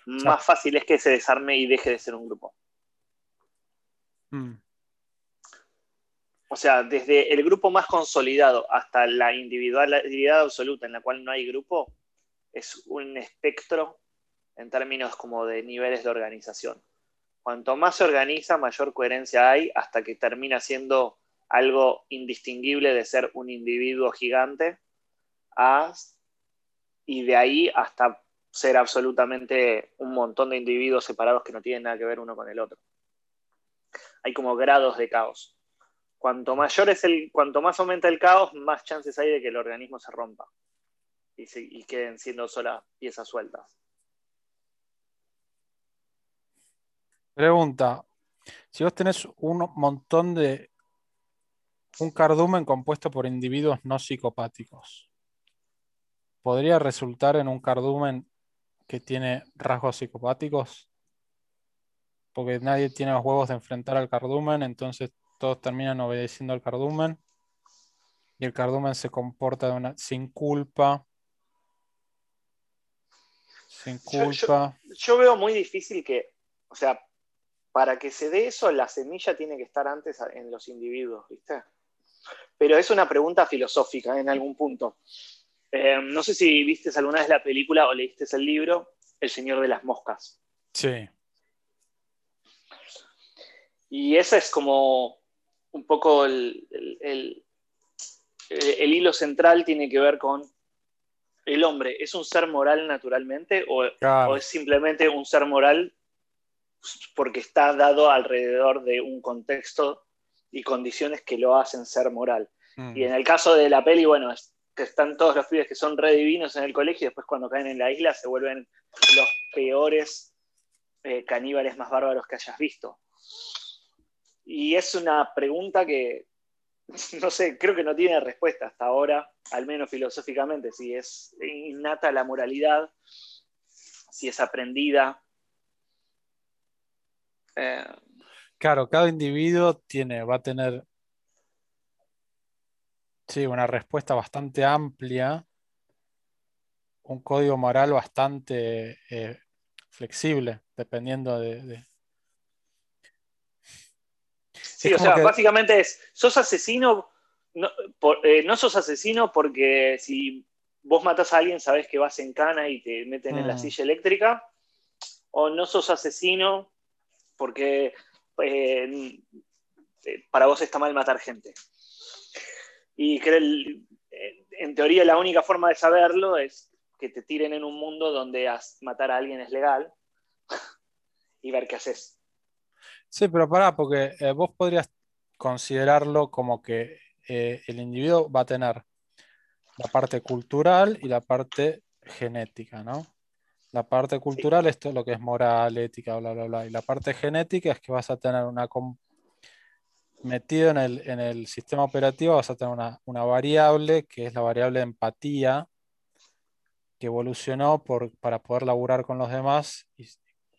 más fácil es que se desarme y deje de ser un grupo. Mm. O sea, desde el grupo más consolidado hasta la individualidad absoluta en la cual no hay grupo, es un espectro en términos como de niveles de organización. Cuanto más se organiza, mayor coherencia hay hasta que termina siendo algo indistinguible de ser un individuo gigante y de ahí hasta ser absolutamente un montón de individuos separados que no tienen nada que ver uno con el otro. Hay como grados de caos. Cuanto mayor es el, cuanto más aumenta el caos, más chances hay de que el organismo se rompa y, y queden siendo solas piezas sueltas. Pregunta, si vos tenés un montón de un cardumen compuesto por individuos no psicopáticos, podría resultar en un cardumen que tiene rasgos psicopáticos, porque nadie tiene los huevos de enfrentar al cardumen, entonces todos terminan obedeciendo al cardumen y el cardumen se comporta de una, sin culpa. Sin culpa. Yo, veo muy difícil que, o sea, para que se dé eso, la semilla tiene que estar antes en los individuos, ¿viste? Pero es una pregunta filosófica en algún punto. Eh, no sé si viste alguna vez la película o leíste el libro, El Señor de las Moscas. Sí. Y ese es como un poco el, hilo central, tiene que ver con el hombre. ¿Es un ser moral naturalmente o, es simplemente un ser moral porque está dado alrededor de un contexto y condiciones que lo hacen ser moral? Mm. Y en el caso de la peli, bueno, es están todos los pibes que son redivinos en el colegio y después cuando caen en la isla se vuelven los peores eh, caníbales más bárbaros que hayas visto? Y es una pregunta que, *laughs* no sé, creo que no tiene respuesta hasta ahora, al menos filosóficamente, si es innata la moralidad, si es aprendida. Eh, claro, cada individuo tiene, va a tener sí, una respuesta bastante amplia, un código moral bastante eh, flexible, dependiendo de, Sí, o sea, básicamente es, sos asesino, eh, no, sos asesino porque si vos matas a alguien sabes que vas en cana y te meten en la mm. silla eléctrica, o no sos asesino porque eh, para vos está mal matar gente. Y en teoría la única forma de saberlo es que te tiren en un mundo donde matar a alguien es legal *laughs* y ver qué haces. Sí, pero pará, porque eh, vos podrías considerarlo como que eh, el individuo va a tener la parte cultural y la parte genética, ¿no? La parte cultural es todo lo que es moral, ética, bla, bla, bla. Y la parte genética es que vas a tener una... Metido en el, sistema operativo vas a tener una, variable que es la variable de empatía que evolucionó para poder laburar con los demás y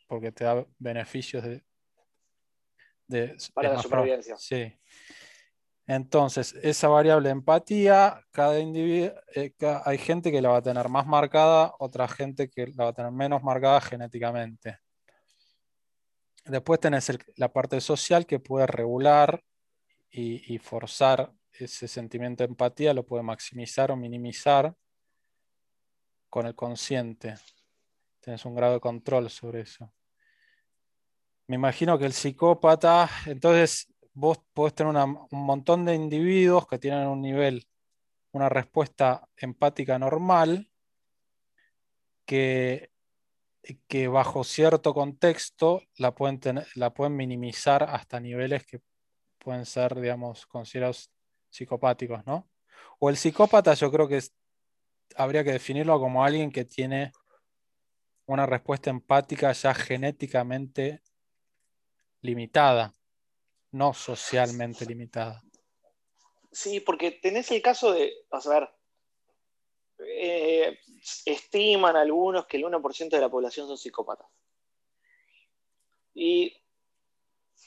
porque te da beneficios de, para la supervivencia. Sí. Entonces, esa variable empatía, cada individuo, eh, hay gente que la va a tener más marcada, otra gente que la va a tener menos marcada genéticamente. Después tenés la parte social que puede regular y, forzar ese sentimiento de empatía, lo puede maximizar o minimizar con el consciente. Tienes un grado de control sobre eso me imagino que el psicópata, entonces vos podés tener un montón de individuos que tienen un nivel, una respuesta empática normal, que, que bajo cierto contexto la pueden, la pueden minimizar hasta niveles que pueden ser, digamos, considerados psicopáticos, ¿no? O el psicópata yo creo que habría que definirlo como alguien que tiene una respuesta empática ya genéticamente limitada, no socialmente limitada. Sí, porque tenés el caso de, a ver, eh, estiman algunos que el 1% de la población son psicópatas. Y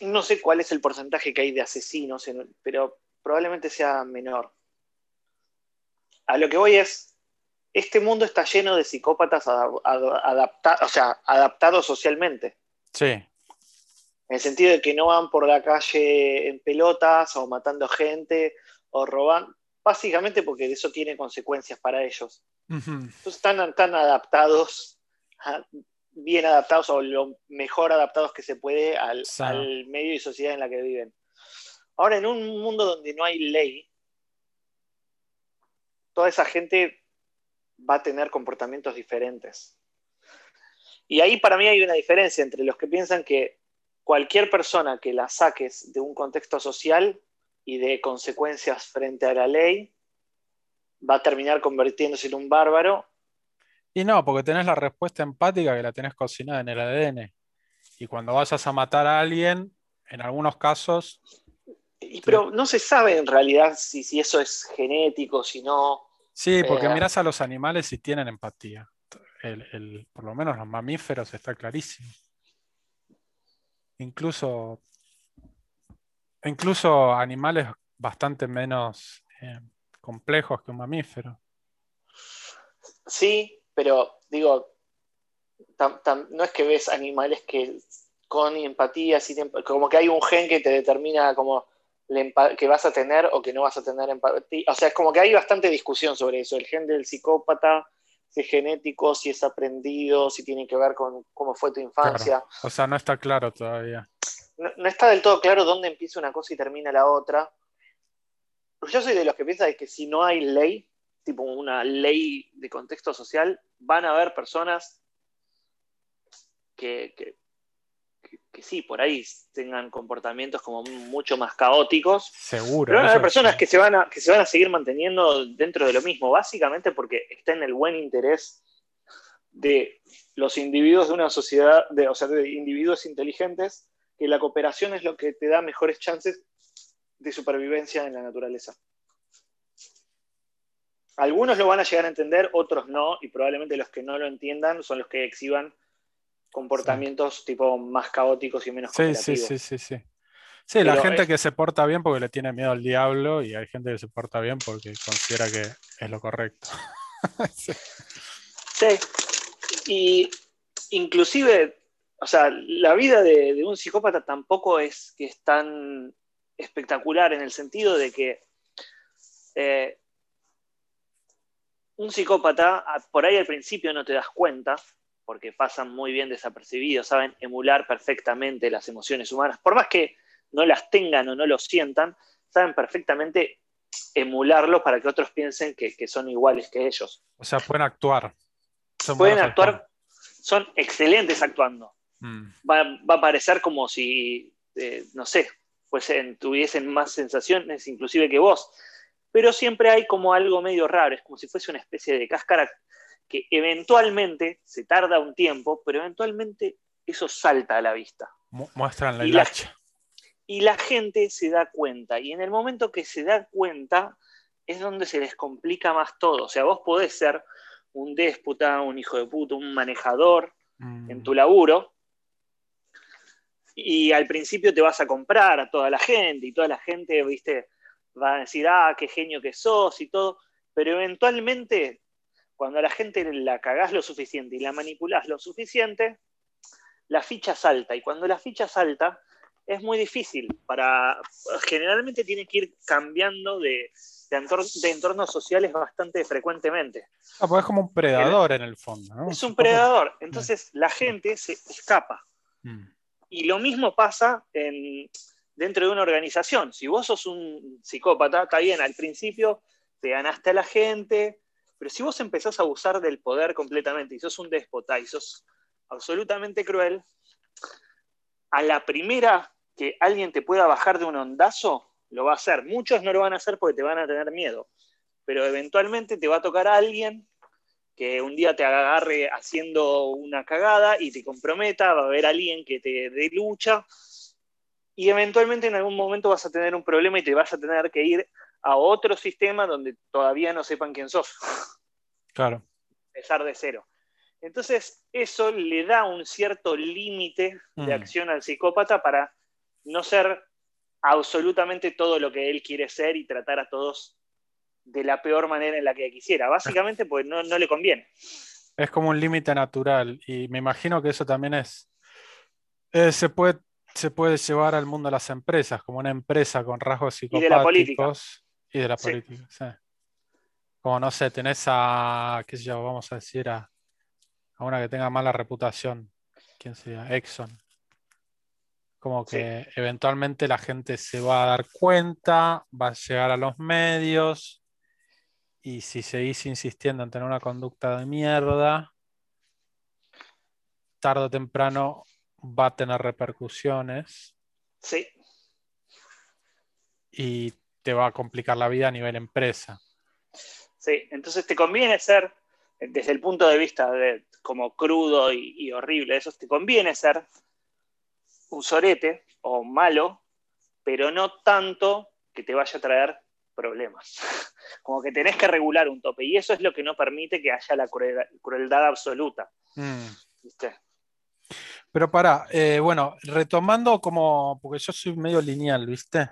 no sé cuál es el porcentaje que hay de asesinos, pero probablemente sea menor. A lo que voy es, este mundo está lleno de psicópatas adaptados, o sea, adaptados socialmente. Sí en el sentido de que no van por la calle en pelotas o matando gente o robando, básicamente porque eso tiene consecuencias para ellos. Entonces están tan adaptados, bien adaptados o lo mejor adaptados que se puede al, al medio y sociedad en la que viven. Ahora, en un mundo donde no hay ley, toda esa gente va a tener comportamientos diferentes. Y ahí para mí hay una diferencia entre los que piensan que cualquier persona que la saques de un contexto social y de consecuencias frente a la ley va a terminar convirtiéndose en un bárbaro. Y no, porque tenés la respuesta empática que la tenés cocinada en el ADN. Y cuando vayas a matar a alguien, en algunos casos... pero no se sabe en realidad si, si eso es genético, si no... Sí, porque eh, miras a los animales y tienen empatía. por lo menos los mamíferos está clarísimo incluso, incluso animales bastante menos eh, complejos que un mamífero. Sí, pero digo, no es que ves animales que con empatía, como que hay un gen que te determina como que vas a tener o que no vas a tener empatía. O sea, es como que hay bastante discusión sobre eso. El gen del psicópata, si es genético, si es aprendido, si tiene que ver con cómo fue tu infancia. O sea, no está claro todavía. No, está del todo claro dónde empieza una cosa y termina la otra. Yo soy de los que piensan que si no hay ley, tipo una ley de contexto social, van a haber personas que, que, sí, por ahí tengan comportamientos como mucho más caóticos. Seguro. Pero van a haber personas que se van a, que se van a seguir manteniendo dentro de lo mismo, básicamente porque está en el buen interés de los individuos de una sociedad, de, o sea, de individuos inteligentes, que la cooperación es lo que te da mejores chances de supervivencia en la naturaleza. Algunos lo van a llegar a entender, otros no, y probablemente los que no lo entiendan son los que exhiban comportamientos tipo más caóticos y menos sí, sí, sí, sí, sí. Sí, la gente que se porta bien porque le tiene miedo al diablo y hay gente que se porta bien porque considera que es lo correcto. *laughs* sí. sí. Y inclusive, o sea, la vida de, un psicópata tampoco es que es tan espectacular en el sentido de que eh, un psicópata, por ahí al principio no te das cuenta, porque pasan muy bien desapercibidos, saben emular perfectamente las emociones humanas, por más que no las tengan o no lo sientan, saben perfectamente emularlo para que otros piensen que, son iguales que ellos. O sea, pueden actuar. pueden actuar, son excelentes actuando. Mm. Va, a parecer como si, eh, no sé, pues tuviesen más sensaciones inclusive que vos. Pero siempre hay como algo medio raro, es como si fuese una especie de cáscara que eventualmente, se tarda un tiempo, pero eventualmente eso salta a la vista. Muestran la hilacha y la gente se da cuenta. Y en el momento que se da cuenta es donde se les complica más todo. O sea, vos podés ser un déspota, un hijo de puta, un manejador en mm. tu laburo. Y al principio te vas a comprar a toda la gente y toda la gente, viste, va a decir, ah, qué genio que sos y todo. Pero eventualmente, cuando a la gente la cagás lo suficiente y la manipulás lo suficiente, la ficha salta. Y cuando la ficha salta, es muy difícil. Para, generalmente tiene que ir cambiando de, de, entornos sociales bastante frecuentemente. Ah, pues es como un predador en el fondo. Es un predador. Entonces la gente se escapa. Mm. Y lo mismo pasa en, dentro de una organización. Si vos sos un psicópata, está bien, al principio te ganaste a la gente, pero si vos empezás a abusar del poder completamente y sos un déspota y sos absolutamente cruel, a la primera que alguien te pueda bajar de un ondazo, lo va a hacer. Muchos no lo van a hacer porque te van a tener miedo, pero eventualmente te va a tocar a alguien que un día te agarre haciendo una cagada y te comprometa, va a haber alguien que te dé lucha y eventualmente en algún momento vas a tener un problema y te vas a tener que ir a otro sistema donde todavía no sepan quién sos. Claro. *laughs* Empezar de cero. Entonces, eso le da un cierto límite de mm. acción al psicópata para no ser absolutamente todo lo que él quiere ser y tratar a todos de la peor manera en la que quisiera. Básicamente, pues no, le conviene. Es como un límite natural y me imagino que eso también es... Eh, se, puede, se puede llevar al mundo de las empresas, como una empresa con rasgos psicopáticos. Y de la política. Y de la política, sí. Como no sé, tenés a, qué sé yo, vamos a decir, a, a una que tenga mala reputación. ¿Quién sería? Exxon. Como que eventualmente la gente se va a dar cuenta, va a llegar a los medios y si seguís insistiendo en tener una conducta de mierda, tarde o temprano va a tener repercusiones. Sí. Y te va a complicar la vida a nivel empresa. Sí, entonces te conviene ser, desde el punto de vista de como crudo y, y horrible, eso te conviene ser un sorete o malo, pero no tanto que te vaya a traer problemas. *laughs* Como que tenés que regular un tope. Y eso es lo que no permite que haya la crueldad, absoluta. Mm. Pero para, eh, bueno, retomando como, porque yo soy medio lineal, ¿viste?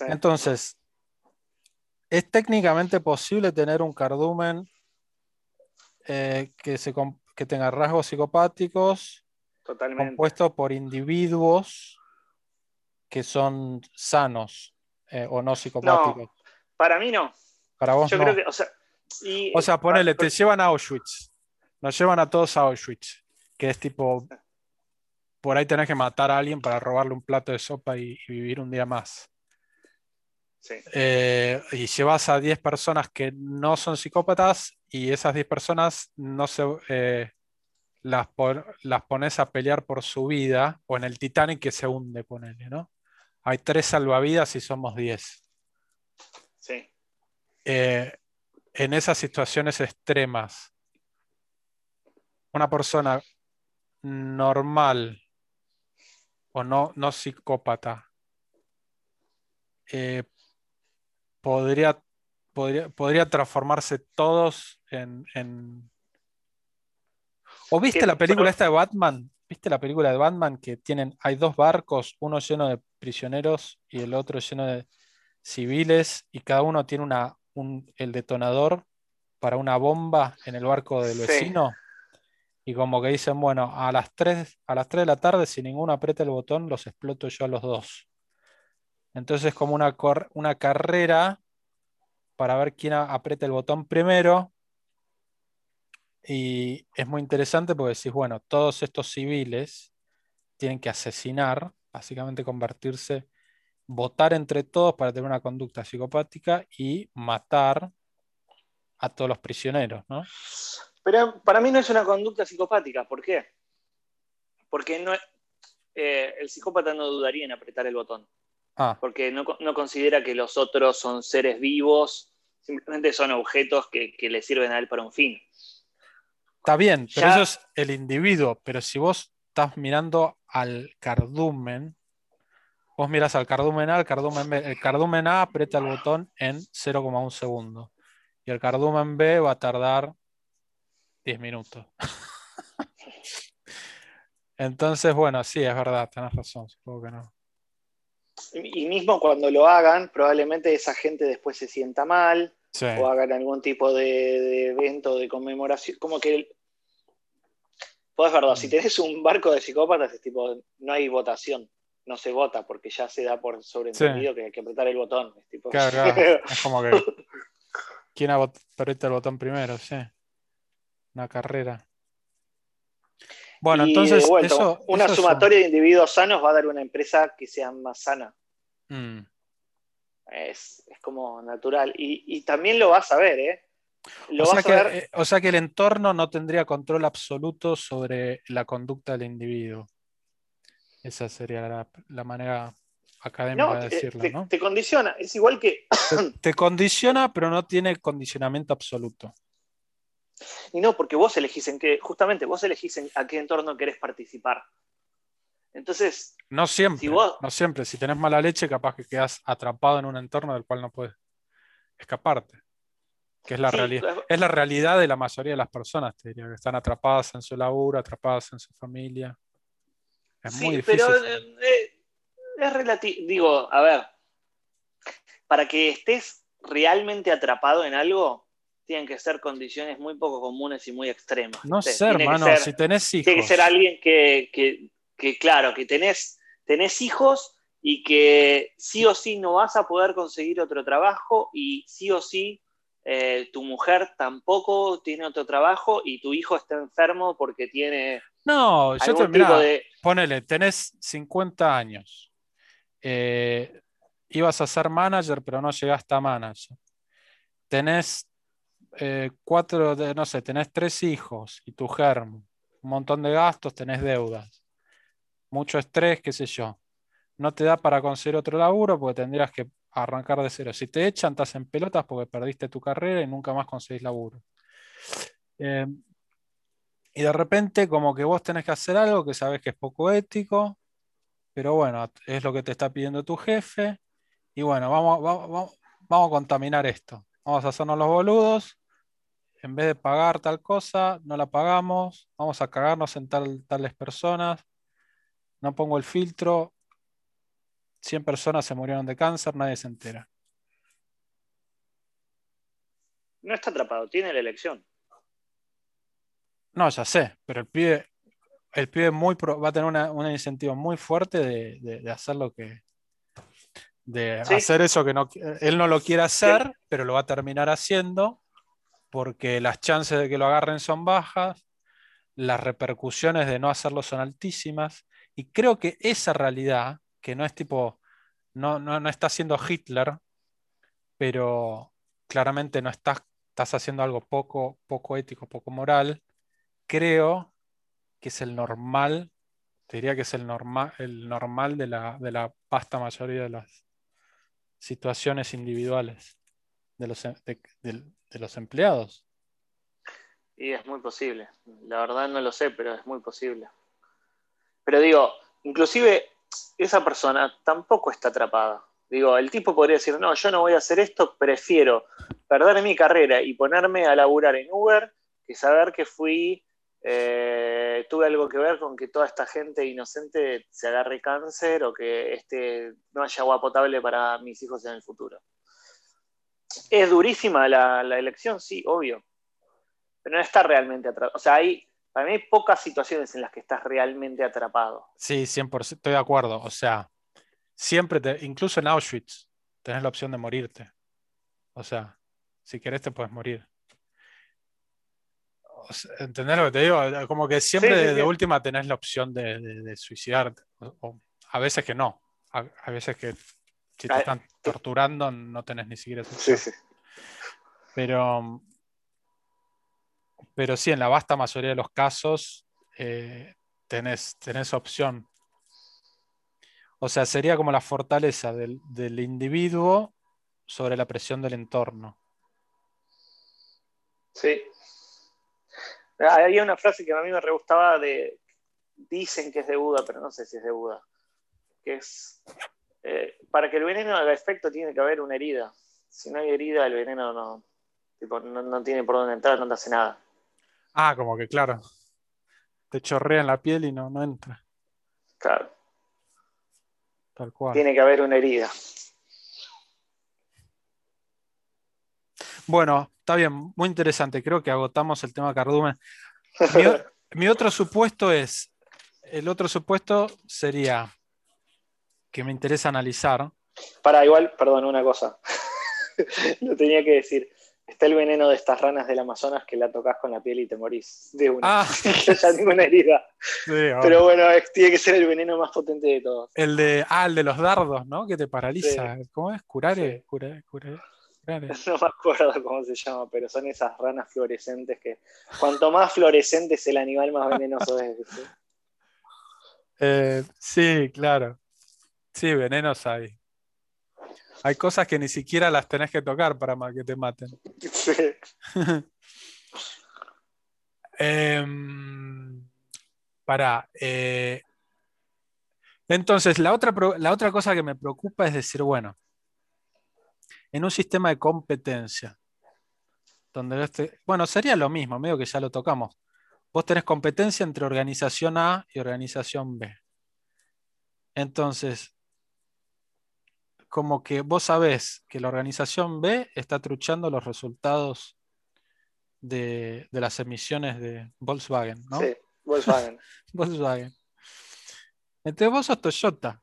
Entonces, ¿es técnicamente posible tener un cardumen eh, que, se, que tenga rasgos psicopáticos compuesto por individuos que son sanos eh, o no psicopáticos. para mí no. Para vos no. o sea, ponele, te llevan a Auschwitz. Nos llevan a todos a Auschwitz. Que es tipo. Por ahí tenés que matar a alguien para robarle un plato de sopa y, vivir un día más. Eh, y llevas a 10 personas que no son psicópatas y esas 10 personas no se, eh, las, las pones a pelear por su vida, o en el Titanic que se hunde, ponele, ¿no? Hay tres salvavidas y somos diez. Sí. Eh, en esas situaciones extremas, una persona normal o no, no psicópata eh, podría, podría, podría transformarse todos en, en... ¿O viste la película esta de Batman? ¿Viste la película de Batman que tienen, hay dos barcos, uno lleno de prisioneros y el otro lleno de civiles y cada uno tiene una, un, el detonador para una bomba en el barco del Sí. vecino? Y como que dicen, bueno, a las 3, a las 3 de la tarde, si ninguno aprieta el botón, los exploto yo a los dos. Entonces es como una, una carrera para ver quién aprieta el botón primero. Y es muy interesante porque decís, bueno, todos estos civiles tienen que asesinar, básicamente convertirse, votar entre todos para tener una conducta psicopática y matar a todos los prisioneros, ¿no? Pero para mí no es una conducta psicopática. ¿Por qué? Porque no, eh, el psicópata no dudaría en apretar el botón. Ah, Porque no, no considera que los otros son seres vivos, simplemente son objetos que, que le sirven a él para un fin. Está bien, pero Ya- eso es el individuo. Pero si vos estás mirando al cardumen, vos miras al cardumen A, al cardumen B. El cardumen A aprieta el botón en 0,1 segundo. Y el cardumen B va a tardar 10 minutos. *laughs* Entonces, bueno, sí, es verdad, tenés razón, supongo que no. Y mismo cuando lo hagan, probablemente esa gente después se sienta mal Sí, o hagan algún tipo de, de evento de conmemoración. Como que. Pues es verdad, si Mm. tenés un barco de psicópatas, es tipo, no hay votación. No se vota porque ya se da por sobreentendido que hay que apretar el botón. Es tipo, claro, claro. *laughs* Es como que. ¿Quién aprieta el botón primero? Sí. Una carrera. Bueno, Y, entonces. de vuelta, eso, una eso es un- sumatoria de individuos sanos va a dar una empresa que sea más sana. Mm. Es, es como natural. Y, y también lo vas a ver, ¿eh? Lo O sea, que, a ver. eh, o sea que el entorno no tendría control absoluto sobre la conducta del individuo. Esa sería la, la manera académica No, de decirlo, te- ¿no? te condiciona. Es igual que. Te, te condiciona, pero no tiene condicionamiento absoluto. Y no, porque vos elegís en qué. Justamente vos elegís en a qué entorno querés participar. Entonces, No siempre, Si vos- no siempre. Si tenés mala leche, capaz que quedas atrapado en un entorno del cual no puedes escaparte. Que es la sí, realidad. es- Es la realidad de la mayoría de las personas, te diría, que están atrapadas en su laburo, atrapadas en su familia. Es sí, muy difícil. pero eh, eh, es relativo. Digo, a ver. Para que estés realmente atrapado en algo, tienen que ser condiciones muy poco comunes y muy extremas. no sé, hermano, ser- si tenés hijos. tiene que ser alguien que, que- que, claro, que tenés, tenés hijos y que sí o sí no vas a poder conseguir otro trabajo y sí o sí eh, tu mujer tampoco tiene otro trabajo y tu hijo está enfermo porque tiene No, yo te, mirá, de... ponele, tenés 50 años. Eh, ibas a ser manager, pero no llegaste a manager. Tenés eh, cuatro, de, no sé, tenés tres hijos y tu germo, un montón de gastos, tenés deudas, mucho estrés, qué sé yo. No te da para conseguir otro laburo porque tendrías que arrancar de cero. Si te echan, estás en pelotas porque perdiste tu carrera y nunca más conseguís laburo. Eh, y de repente, como que vos tenés que hacer algo que sabes que es poco ético, pero bueno, es lo que te está pidiendo tu jefe. Y bueno, vamos, vamos, vamos, vamos a contaminar esto. Vamos a hacernos los boludos. En vez de pagar tal cosa, no la pagamos. Vamos a cagarnos en tal, tales personas. No pongo el filtro. 100 personas se murieron de cáncer, nadie se entera. No está atrapado, tiene la elección. No, ya sé, pero el pibe, el pibe muy pro- va a tener una, un incentivo muy fuerte de, de- de hacer lo que. de Sí. hacer eso que no, él no lo quiere hacer, pero lo va a terminar haciendo porque las chances de que lo agarren son bajas, las repercusiones de no hacerlo son altísimas, y creo que esa realidad, que no es tipo, no, no, no está haciendo Hitler, pero claramente no estás, estás haciendo algo poco, poco ético, poco moral, creo que es el normal, te diría que es el normal, el normal de la, de la vasta mayoría de las situaciones individuales de los, de los empleados. Y es muy posible. La verdad no lo sé, pero es muy posible. Pero digo, inclusive esa persona tampoco está atrapada. Digo, el tipo podría decir, no, yo no voy a hacer esto, prefiero perder mi carrera y ponerme a laburar en Uber que saber que fui, eh, tuve algo que ver con que toda esta gente inocente se agarre cáncer o que este, no haya agua potable para mis hijos en el futuro. ¿Es durísima la, la elección? Sí, obvio. Pero no está realmente atrapado. O sea, hay, para mí hay pocas situaciones en las que estás realmente atrapado. Sí, 100%, estoy de acuerdo. O sea, siempre, te, incluso en Auschwitz, tenés la opción de morirte. O sea, si querés te puedes morir. O sea, ¿Entendés lo que te digo? Como que siempre Sí, sí, de, de sí. última tenés la opción de, de- de suicidarte. O- o a veces que no. A, a veces que si te Ah, están torturando no tenés ni siquiera esa opción. sí. Pero, pero sí, en la vasta mayoría de los casos eh, tenés, tenés opción. O sea, sería como la fortaleza del, del individuo sobre la presión del entorno. Sí. Había una frase que a mí me re gustaba de, dicen que es de Buda, pero no sé si es de Buda, que es, eh, para que el veneno haga efecto tiene que haber una herida. Si no hay herida, el veneno no, tipo, no, no tiene por dónde entrar, no te hace nada. Ah, como que claro, te chorrea en la piel y no, no entra, Claro, tal cual. tiene que haber una herida. Bueno, está bien, muy interesante. Creo que agotamos el tema cardumen. *laughs* Mi, otro supuesto es, el otro supuesto sería que me interesa analizar. Para igual, perdón, una cosa. *laughs* Lo tenía que decir. Está el veneno de estas ranas del Amazonas que la tocas con la piel y te morís de una. Ah, *laughs* haya ninguna herida. sí. Pero bueno, es- tiene que ser el veneno más potente de todos. el de, ah, el de los dardos, ¿no? Que te paraliza. ¿Cómo es? Curare, Sí. curare, curare. *laughs* No me acuerdo cómo se llama, pero son esas ranas fluorescentes que cuanto más fluorescente es el animal, más venenoso es. Eh, sí, claro. Sí, venenos hay. Hay cosas que ni siquiera las tenés que tocar para que te maten. Sí. *laughs* Em, pará, eh, entonces, la otra, la otra cosa que me preocupa es decir, bueno, en un sistema de competencia, donde este, bueno, sería lo mismo, medio que ya lo tocamos. Vos tenés competencia entre organización A y organización B. Entonces, como que vos sabés que la organización B está truchando los resultados de, de las emisiones de Volkswagen, ¿no? Sí, Volkswagen. *laughs* Volkswagen. Entonces vos sos Toyota.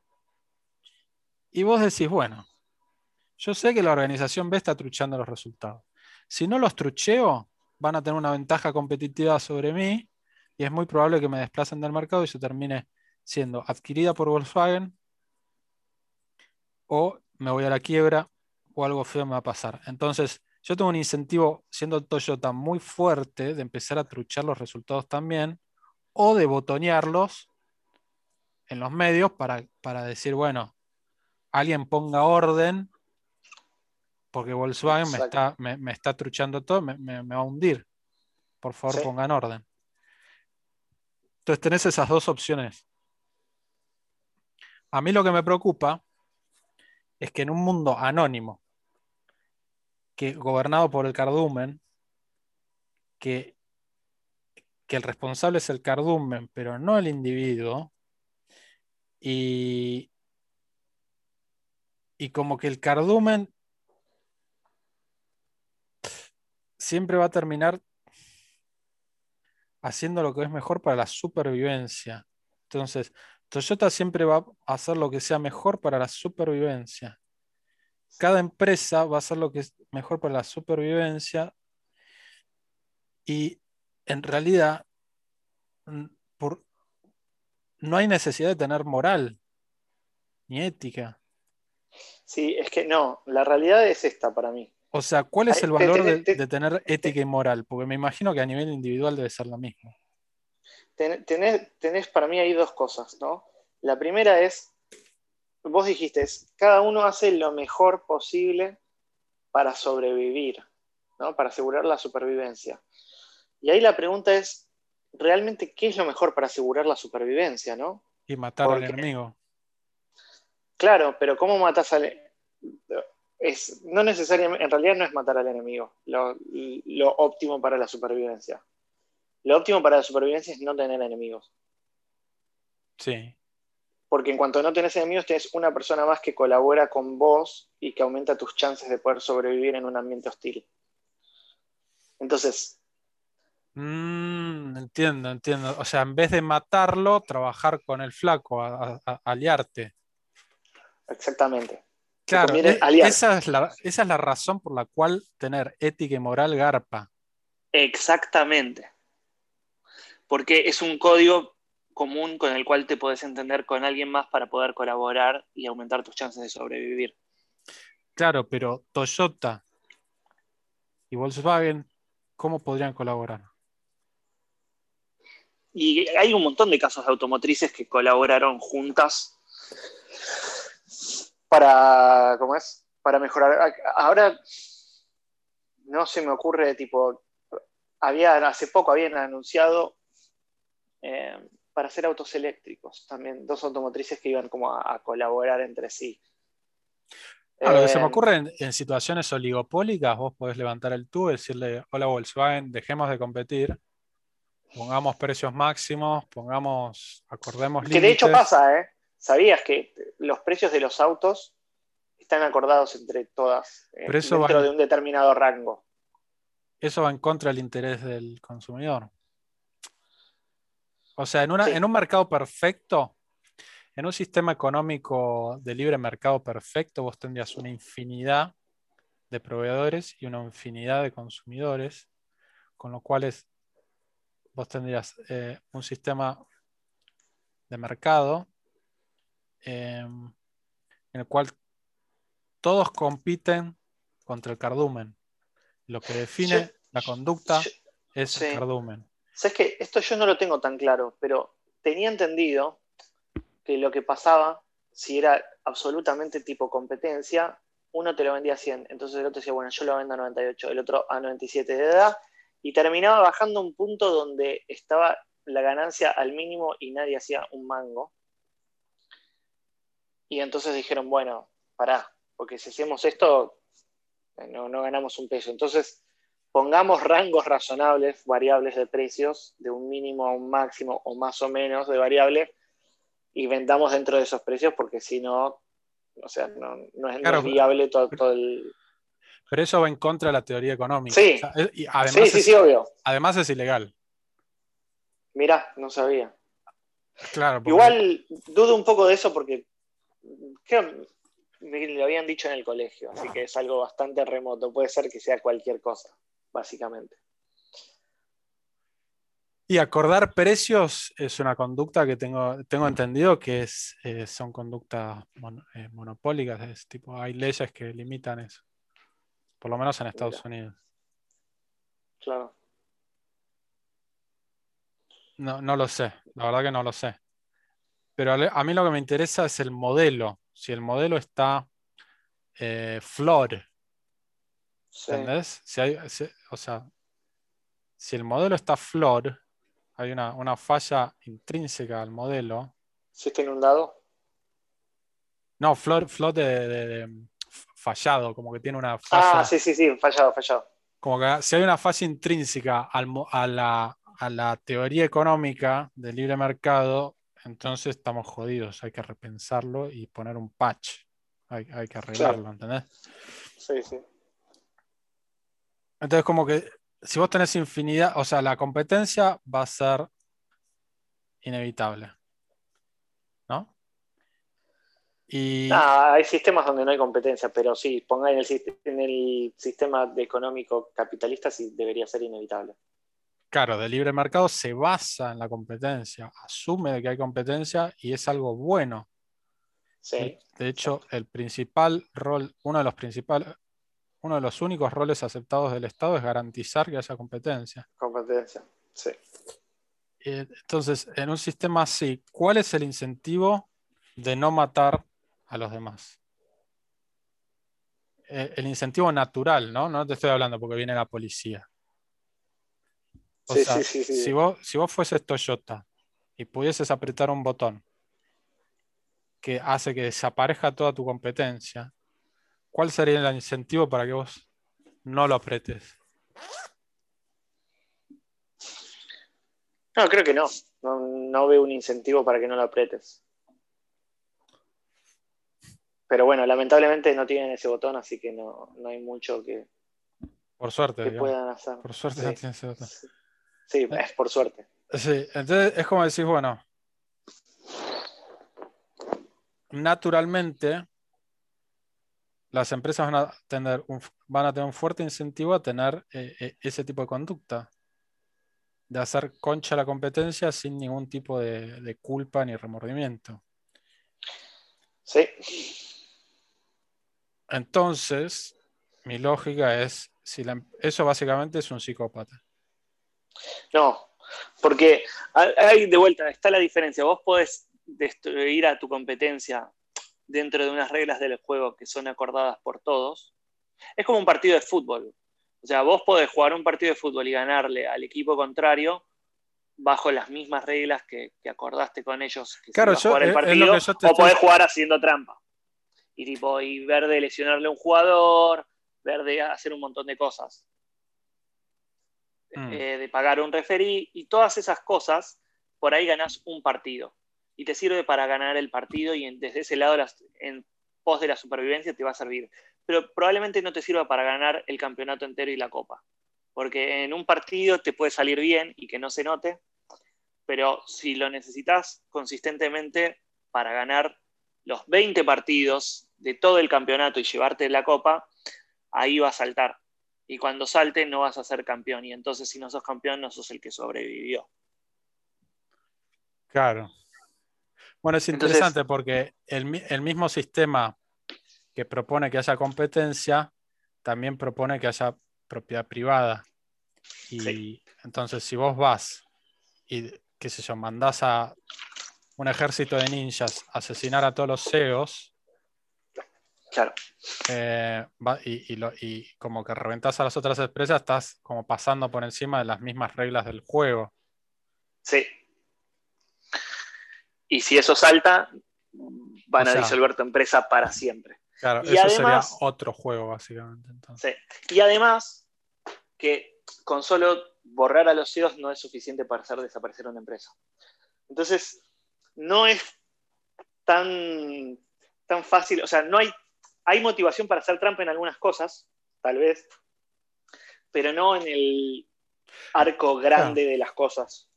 Y vos decís, bueno, yo sé que la organización B está truchando los resultados. Si no los trucheo, van a tener una ventaja competitiva sobre mí y es muy probable que me desplacen del mercado y se termine siendo adquirida por Volkswagen o me voy a la quiebra o algo feo me va a pasar. Entonces, yo tengo un incentivo, siendo Toyota, muy fuerte de empezar a truchar los resultados también o de botonearlos en los medios para, para decir, bueno, alguien ponga orden porque Volkswagen me está, me, me está truchando todo, me, me- me va a hundir. Por favor, Sí. pongan orden. Entonces tenés esas dos opciones. A mí lo que me preocupa es que en un mundo anónimo, que gobernado por el cardumen, que, que el responsable es el cardumen, pero no el individuo, y, y como que el cardumen siempre va a terminar haciendo lo que es mejor para la supervivencia. Entonces, Toyota siempre va a hacer lo que sea mejor para la supervivencia. Cada empresa va a hacer lo que es mejor para la supervivencia y en realidad por- no hay necesidad de tener moral ni ética. Sí, es que no, la realidad es esta para mí. O sea, ¿cuál es el valor de, de tener ética y moral? Porque me imagino que a nivel individual debe ser lo mismo. Ten- tenés, tenés para mí ahí dos cosas, ¿no? La primera es, vos dijiste, es, cada uno hace lo mejor posible para sobrevivir, ¿no? Para asegurar la supervivencia. Y ahí la pregunta es, ¿realmente qué es lo mejor para asegurar la supervivencia, no? Y matar al enemigo. Claro, pero ¿cómo matas al es, no necesariamente, en realidad no es matar al enemigo, lo, óptimo para la supervivencia. Lo óptimo para la supervivencia es no tener enemigos. Sí. Porque en cuanto no tenés enemigos, tienes una persona más que colabora con vos y que aumenta tus chances de poder sobrevivir en un ambiente hostil. Entonces. Mm, entiendo, entiendo. O sea, en vez de matarlo, trabajar con el flaco, aliarte. Exactamente. Claro, e, esa es, la, esa es la razón por la cual tener ética y moral garpa. Exactamente. Porque es un código común con el cual te puedes entender con alguien más para poder colaborar y aumentar tus chances de sobrevivir. Claro, pero Toyota y Volkswagen, ¿cómo podrían colaborar? Y hay un montón de casos de automotrices que colaboraron juntas para, ¿cómo es? Para mejorar. Ahora no se me ocurre, tipo, había, hace poco habían anunciado eh, para hacer autos eléctricos, también dos automotrices que iban como a, colaborar entre sí. Ah, lo que se me eh, ocurre en, situaciones oligopólicas, vos podés levantar el tubo y decirle, hola Volkswagen, dejemos de competir, pongamos precios máximos, pongamos, acordemos Que de hecho pasa, ¿eh? ¿Sabías que los precios de los autos están acordados entre todas eh, dentro de un determinado rango? Eso va en contra del interés del consumidor. O sea, en, en un mercado perfecto, en un sistema económico de libre mercado perfecto, vos tendrías una infinidad de proveedores y una infinidad de consumidores, con lo cual vos tendrías eh, un sistema de mercado Em, en el cual todos compiten contra el cardumen. Lo que define la conducta es el cardumen. Sabes que esto yo no lo tengo tan claro, pero tenía entendido que lo que pasaba, si era absolutamente tipo competencia, uno te lo vendía a 100, entonces el otro decía, bueno, yo lo vendo a 98, el otro a 97 de edad, y terminaba bajando un punto donde estaba la ganancia al mínimo y nadie hacía un mango. Y entonces dijeron, bueno, pará, porque si hacemos esto, eh, no, ganamos un peso. Entonces, pongamos rangos razonables, variables de precios, de un mínimo a un máximo o más o menos de variable, y vendamos dentro de esos precios, porque si no, o sea, no, es, viable todo, el... Pero eso va en contra de la teoría económica. Sí, y además sí, sí, obvio. Además es ilegal. Mirá, no sabía. Claro. Igual dudo un poco de eso porque me lo habían dicho en el colegio, así que es algo bastante remoto. Puede ser que sea cualquier cosa, básicamente. Y acordar precios es una conducta que tengo, tengo entendido que es, eh, son conductas eh, monopólicas, tipo, hay leyes que limitan eso, por lo menos en Estados Unidos. Claro. No, no lo sé, la verdad que no lo sé. Pero a mí lo que me interesa es el modelo. Si el modelo está eh, flor, ¿entendés? Si hay, o sea, si el modelo está flor, hay una, falla intrínseca al modelo. ¿Si está inundado? No, flor, flor de, fallado, como que tiene una falla. Ah, sí, sí, sí, fallado, fallado. Como que si hay una falla intrínseca a, la, a la teoría económica del libre mercado, entonces estamos jodidos, hay que repensarlo y poner un patch. Hay, que arreglarlo, ¿entendés? Sí, sí. Entonces, como que si vos tenés infinidad, o sea, la competencia va a ser inevitable. ¿No? Y... Ah, hay sistemas donde no hay competencia, pero sí, ponga en el, en el sistema económico capitalista sí debería ser inevitable claro, de libre mercado se basa en la competencia, asume que hay competencia y es algo bueno. Sí. De hecho, el principal rol, uno de los principales, uno de los únicos roles aceptados del Estado es garantizar que haya competencia. Competencia, sí. Entonces, en un sistema así, ¿cuál es el incentivo de no matar a los demás? Eh, el incentivo natural, ¿no? No te estoy hablando porque viene la policía O Sí, sea, sí, sí, sí. Si, vos, si vos fueses Toyota y pudieses apretar un botón que hace que desaparezca toda tu competencia, ¿cuál sería el incentivo para que vos no lo apretes? No, creo que no. no. no veo un incentivo para que no lo apretes. Pero bueno, lamentablemente no tienen ese botón, así que no, no hay mucho que, Por suerte, que digamos. puedan hacer. Por suerte Sí. no tiene ese botón. Sí, Sí, es por suerte. Sí, entonces es como decís, bueno, naturalmente las empresas van a tener un, van a tener un fuerte incentivo a tener eh, eh, ese tipo de conducta, de hacer concha la competencia sin ningún tipo de, de culpa ni remordimiento. Sí, Entonces, mi lógica es, si la em- eso básicamente es un psicópata. no. Porque hay hay de vuelta, está la diferencia. Vos podés destruir a tu competencia dentro de unas reglas del juego que son acordadas por todos. Es como un partido de fútbol. O sea, vos podés jugar un partido de fútbol y ganarle al equipo contrario bajo las mismas reglas que, que acordaste con ellos que se Claro, iba a yo- jugar el es- es lo partido, yo o estoy- podés jugar haciendo trampa. Y tipo, y ver de lesionarle a un jugador, ver de hacer un montón de cosas. Mm. eh, de pagar un referí y todas esas cosas, por ahí ganás un partido. Y te sirve para ganar el partido y desde ese lado, en pos de la supervivencia, te va a servir. Pero probablemente no te sirva para ganar el campeonato entero y la copa. Porque en un partido te puede salir bien y que no se note, pero si lo necesitas consistentemente para ganar los 20 partidos de todo el campeonato y llevarte la copa, ahí va a saltar. Y cuando salte no vas a ser campeón. Y entonces si no sos campeón no sos el que sobrevivió. Claro. Bueno, es Entonces- interesante porque el, mi- el mismo sistema que propone que haya competencia, también propone que haya propiedad privada. Y Sí. entonces, si vos vas y, qué sé yo, mandás a un ejército de ninjas a asesinar a todos los CEOs, Claro. eh, va- y, y lo- y como que reventás a las otras empresas, estás como pasando por encima de las mismas reglas del juego. Sí. Y si eso salta, van O a disolver tu empresa para siempre. Claro, Y eso además- sería otro juego, básicamente. entonces. Sí. Y además, que con solo borrar a los CEOs no es suficiente para hacer desaparecer una empresa. Entonces, no es tan, tan fácil, o sea, no hay, hay motivación para hacer trampa en algunas cosas, tal vez, pero no en el arco grande de las cosas.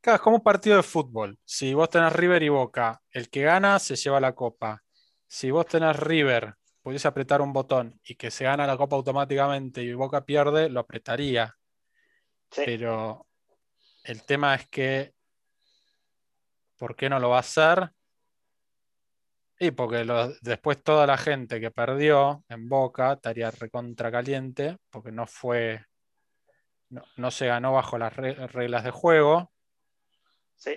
Claro, es como un partido de fútbol. Si vos tenés River y Boca, el que gana se lleva la copa. Si vos tenés River, pudiese apretar un botón y que se gana la copa automáticamente y Boca pierde, lo apretaría. Sí. Pero el tema es que, ¿por qué no lo va a hacer? Y porque lo- después toda la gente que perdió en Boca estaría recontra caliente porque no fue, no, no se ganó bajo las re- reglas de juego Sí.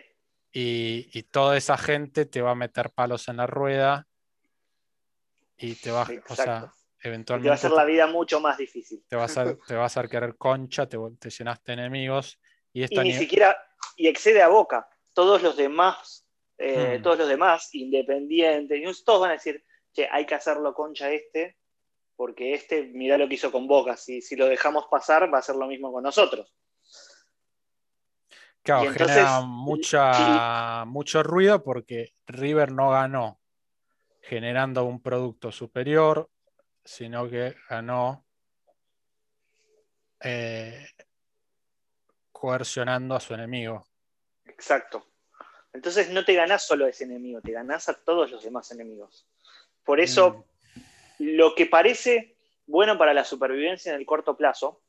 y, y toda esa gente te va a meter palos en la rueda y te va, o sea, Exacto. Y te va a eventualmente hacer la vida mucho más difícil. te va a hacer, *laughs* te va a hacer querer concha, te, te llenaste de enemigos y Y esta ni ni- siquiera, y excede a Boca. Todos los demás, eh, Hmm. todos los demás, independientes, todos van a decir, che, hay que hacerlo concha este, porque este, mirá lo que hizo con Boca. Si, si lo dejamos pasar, va a hacer lo mismo con nosotros. Claro, entonces- genera mucha, mucho ruido porque River no ganó generando un producto superior, sino que ganó eh, coercionando a su enemigo. Exacto. Entonces no te ganás solo a ese enemigo, te ganás a todos los demás enemigos. Por eso, lo que parece bueno para la supervivencia en el corto plazo,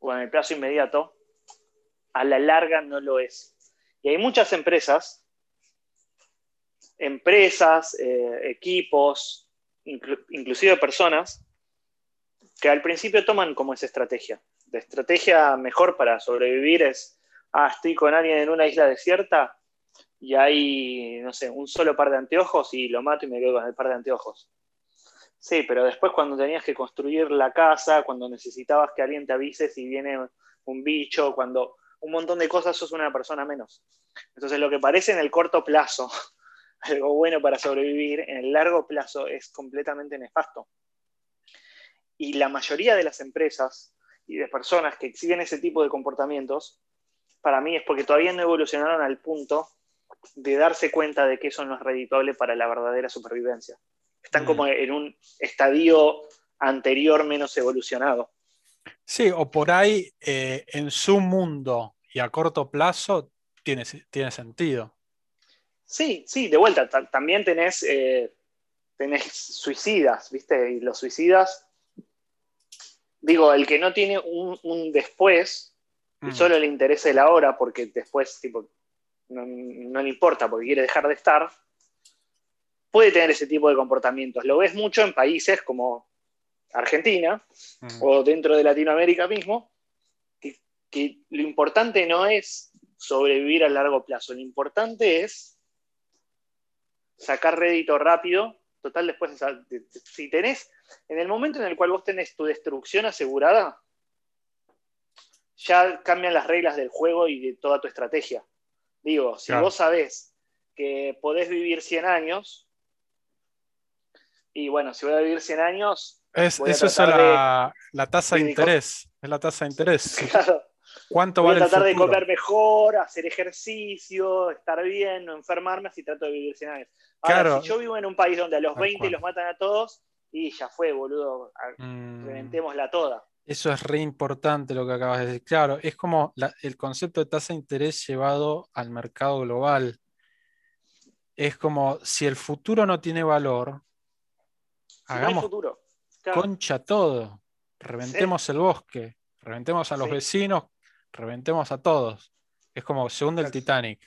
o en el plazo inmediato, a la larga no lo es. Y hay muchas empresas, empresas, eh, equipos, inclu- inclusive personas, que al principio toman como esa estrategia. La estrategia mejor para sobrevivir es, ah, estoy con alguien en una isla desierta y hay, no sé, un solo par de anteojos y lo mato y me quedo con el par de anteojos. Sí, pero después cuando tenías que construir la casa, cuando necesitabas que alguien te avise si viene un bicho, cuando un montón de cosas sos una persona menos. Entonces lo que parece en el corto plazo *laughs* algo bueno para sobrevivir, en el largo plazo es completamente nefasto. Y la mayoría de las empresas y de personas que exhiben ese tipo de comportamientos, para mí es porque todavía no evolucionaron al punto de darse cuenta de que eso no es redituable para la verdadera supervivencia. Están mm. como en un estadio anterior menos evolucionado. Sí, o por ahí eh, en su mundo y a corto plazo tiene, tiene sentido. Sí, sí, de vuelta, también tenés, eh, tenés suicidas, ¿viste? Y los suicidas, digo, el que no tiene un, después y mm. solo le interesa el ahora porque después, tipo, no, le importa porque quiere dejar de estar, puede tener ese tipo de comportamientos. Lo ves mucho en países como Argentina o dentro de Latinoamérica mismo, que, lo importante no es sobrevivir a largo plazo, lo importante es sacar rédito rápido. Total, después, si tenés, en el momento en el cual vos tenés tu destrucción asegurada, ya cambian las reglas del juego y de toda tu estrategia. Digo, si vos sabés que podés vivir 100 años, y bueno, si voy a vivir 100 años... eso es la, tasa de, interés, es la tasa de interés. *laughs* Claro. ¿Cuánto voy a tratar de comer mejor, hacer ejercicio, estar bien, no enfermarme, así trato de vivir 100 años. Ahora, claro. si yo vivo en un país donde a los 20 los matan a todos, y ya fue, boludo, mm. reventémosla toda. Eso es re importante lo que acabas de decir. Claro, es como el concepto de tasa de interés llevado al mercado global. Es como si el futuro no tiene valor, hagamos concha todo. Reventemos el bosque, reventemos a los vecinos, reventemos a todos. Es como se hunde el Titanic.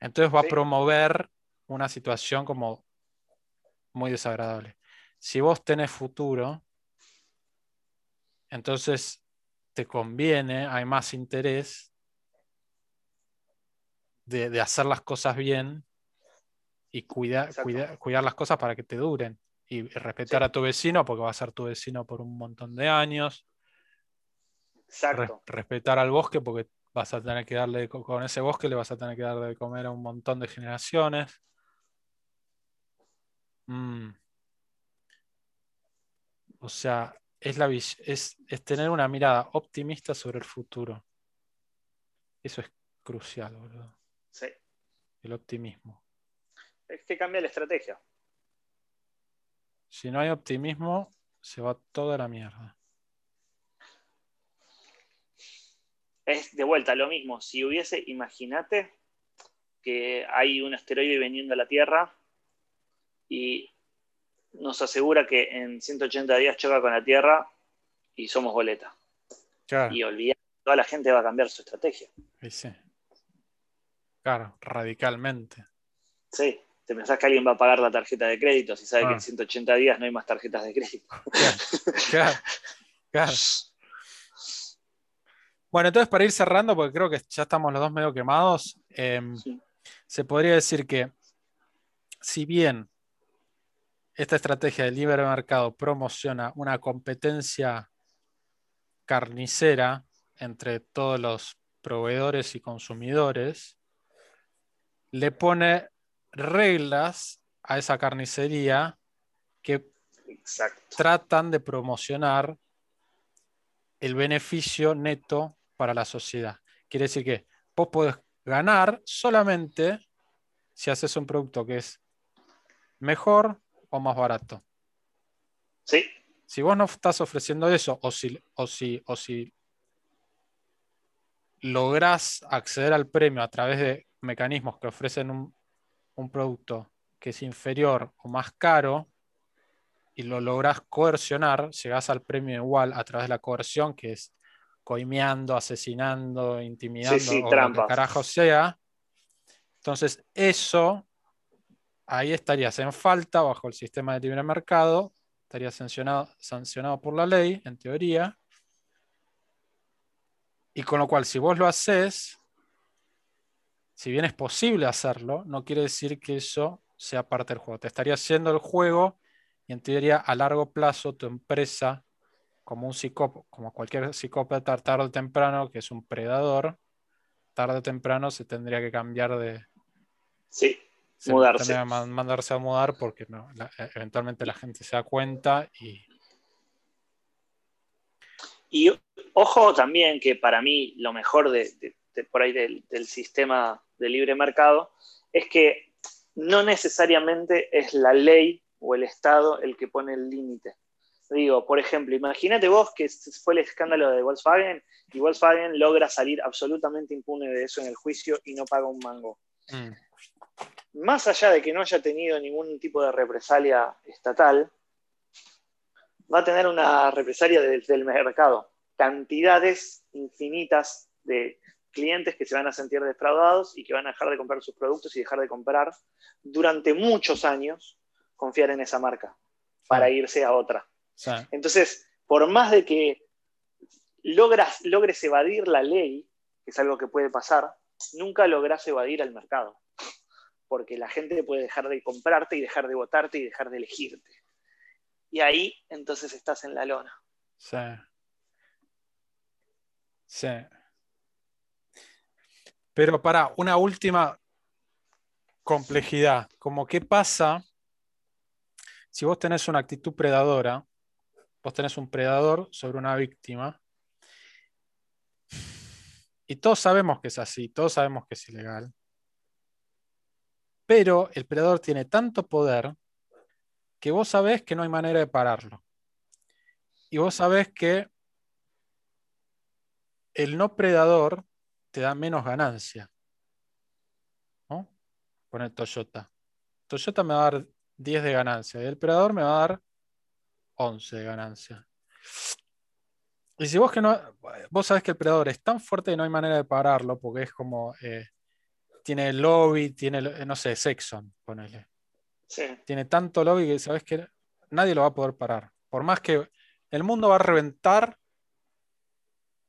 Entonces va a promover una situación como muy desagradable. Si vos tenés futuro, entonces te conviene, hay más interés de, hacer las cosas bien y cuidar las cosas para que te duren. Y respetar a tu vecino porque va a ser tu vecino por un montón de años. respetar al bosque porque vas a tener que darle, con ese bosque le vas a tener que darle de comer a un montón de generaciones. Mm. O sea, es, la, es, tener una mirada optimista sobre el futuro. Eso es crucial, boludo. Sí. El optimismo. Es que cambia la estrategia. Si no hay optimismo, se va toda la mierda. Es de vuelta lo mismo. Si hubiese, imagínate que hay un asteroide veniendo a la Tierra y nos asegura que en 180 días choca con la Tierra y somos boleta. Y olvidar, toda la gente va a cambiar su estrategia. Sí, Claro, radicalmente. Sí, te pensás que alguien va a pagar la tarjeta de crédito si sabe que en 180 días no hay más tarjetas de crédito. Claro, claro, Bueno, entonces para ir cerrando, porque creo que ya estamos los dos medio quemados, em, se podría decir que si bien esta estrategia de libre mercado promociona una competencia carnicera entre todos los proveedores y consumidores, le pone reglas a esa carnicería que tratan de promocionar el beneficio neto para la sociedad. Quiere decir que vos podés ganar solamente si haces un producto que es mejor, o más barato. Sí. Si vos no estás ofreciendo eso, o si, o si, o si lográs acceder al premio a través de mecanismos que ofrecen un, un producto que es inferior o más caro, y lo lográs coercionar, llegás al premio igual a través de la coerción, que es coimeando, asesinando, intimidando, o lo que carajo sea. Entonces, eso ahí estarías en falta bajo el sistema de libre mercado, estarías sancionado, sancionado por la ley, en teoría. Y con lo cual, si vos lo haces, si bien es posible hacerlo, no quiere decir que eso sea parte del juego. Te estaría haciendo el juego y en teoría a largo plazo tu empresa como un psicópata, como cualquier psicópata, tarde o temprano, que es un predador, tarde o temprano se tendría que cambiar de. Sí, mudarse. mandarse a mudar porque e, eventualmente la gente se da cuenta y. Y ojo también que para mí lo mejor de, por ahí del, sistema de libre mercado es que no necesariamente es la ley o el Estado el que pone el límite. Digo, por ejemplo, imagínate vos que fue el escándalo de Volkswagen y Volkswagen logra salir absolutamente impune de eso en el juicio y no paga un mango. Mm. Más allá de que no haya tenido ningún tipo de represalia estatal, va a tener una represalia desde el mercado. Cantidades infinitas de clientes que se van a sentir defraudados y que van a dejar de comprar sus productos y dejar de comprar durante muchos años, confiar en esa marca para irse a otra. Entonces, por más de que logras, logres evadir la ley, que es algo que puede pasar, nunca logras evadir al mercado, porque la gente puede dejar de comprarte y dejar de votarte y dejar de elegirte. Y ahí entonces estás en la lona. Sí. Sí. Pero para una última complejidad, como qué pasa si vos tenés una actitud predadora, vos tenés un predador sobre una víctima, y todos sabemos que es así, todos sabemos que es ilegal, pero el predador tiene tanto poder que vos sabés que no hay manera de pararlo. Y vos sabés que el no predador te da menos ganancia. ¿no? Pone Toyota. Toyota me va a dar 10 de ganancia y el operador me va a dar 11 de ganancia. Y si vos que no, vos sabés que el predador es tan fuerte que no hay manera de pararlo, porque es como, eh, tiene lobby, tiene, no sé, Sexon, ponele. Tiene tanto lobby que sabés que nadie lo va a poder parar. Por más que el mundo va a reventar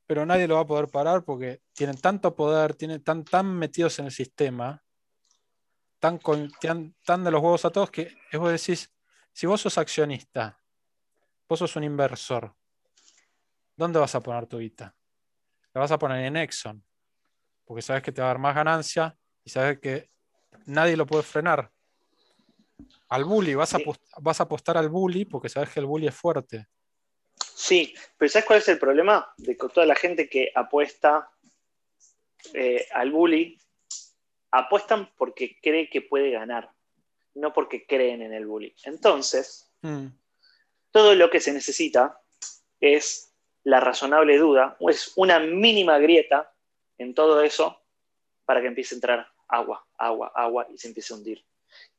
pero nadie lo va a poder parar porque tienen tanto poder, tienen tan, tan metidos en el sistema, tan, tan, de los huevos a todos, que es vos decís, si vos sos accionista, vos sos un inversor, ¿dónde vas a poner tu guita? La vas a poner en Exxon, porque sabes que te va a dar más ganancia y sabes que nadie lo puede frenar. Al bully, vas, a, vas a apostar al bully porque sabes que el bully es fuerte. Sí, pero ¿sabes cuál es el problema? De que toda la gente que apuesta eh, al bully, apuestan porque cree que puede ganar, no porque creen en el bully. Entonces, hmm. todo lo que se necesita es la razonable duda, o es una mínima grieta en todo eso para que empiece a entrar agua, agua, agua y se empiece a hundir.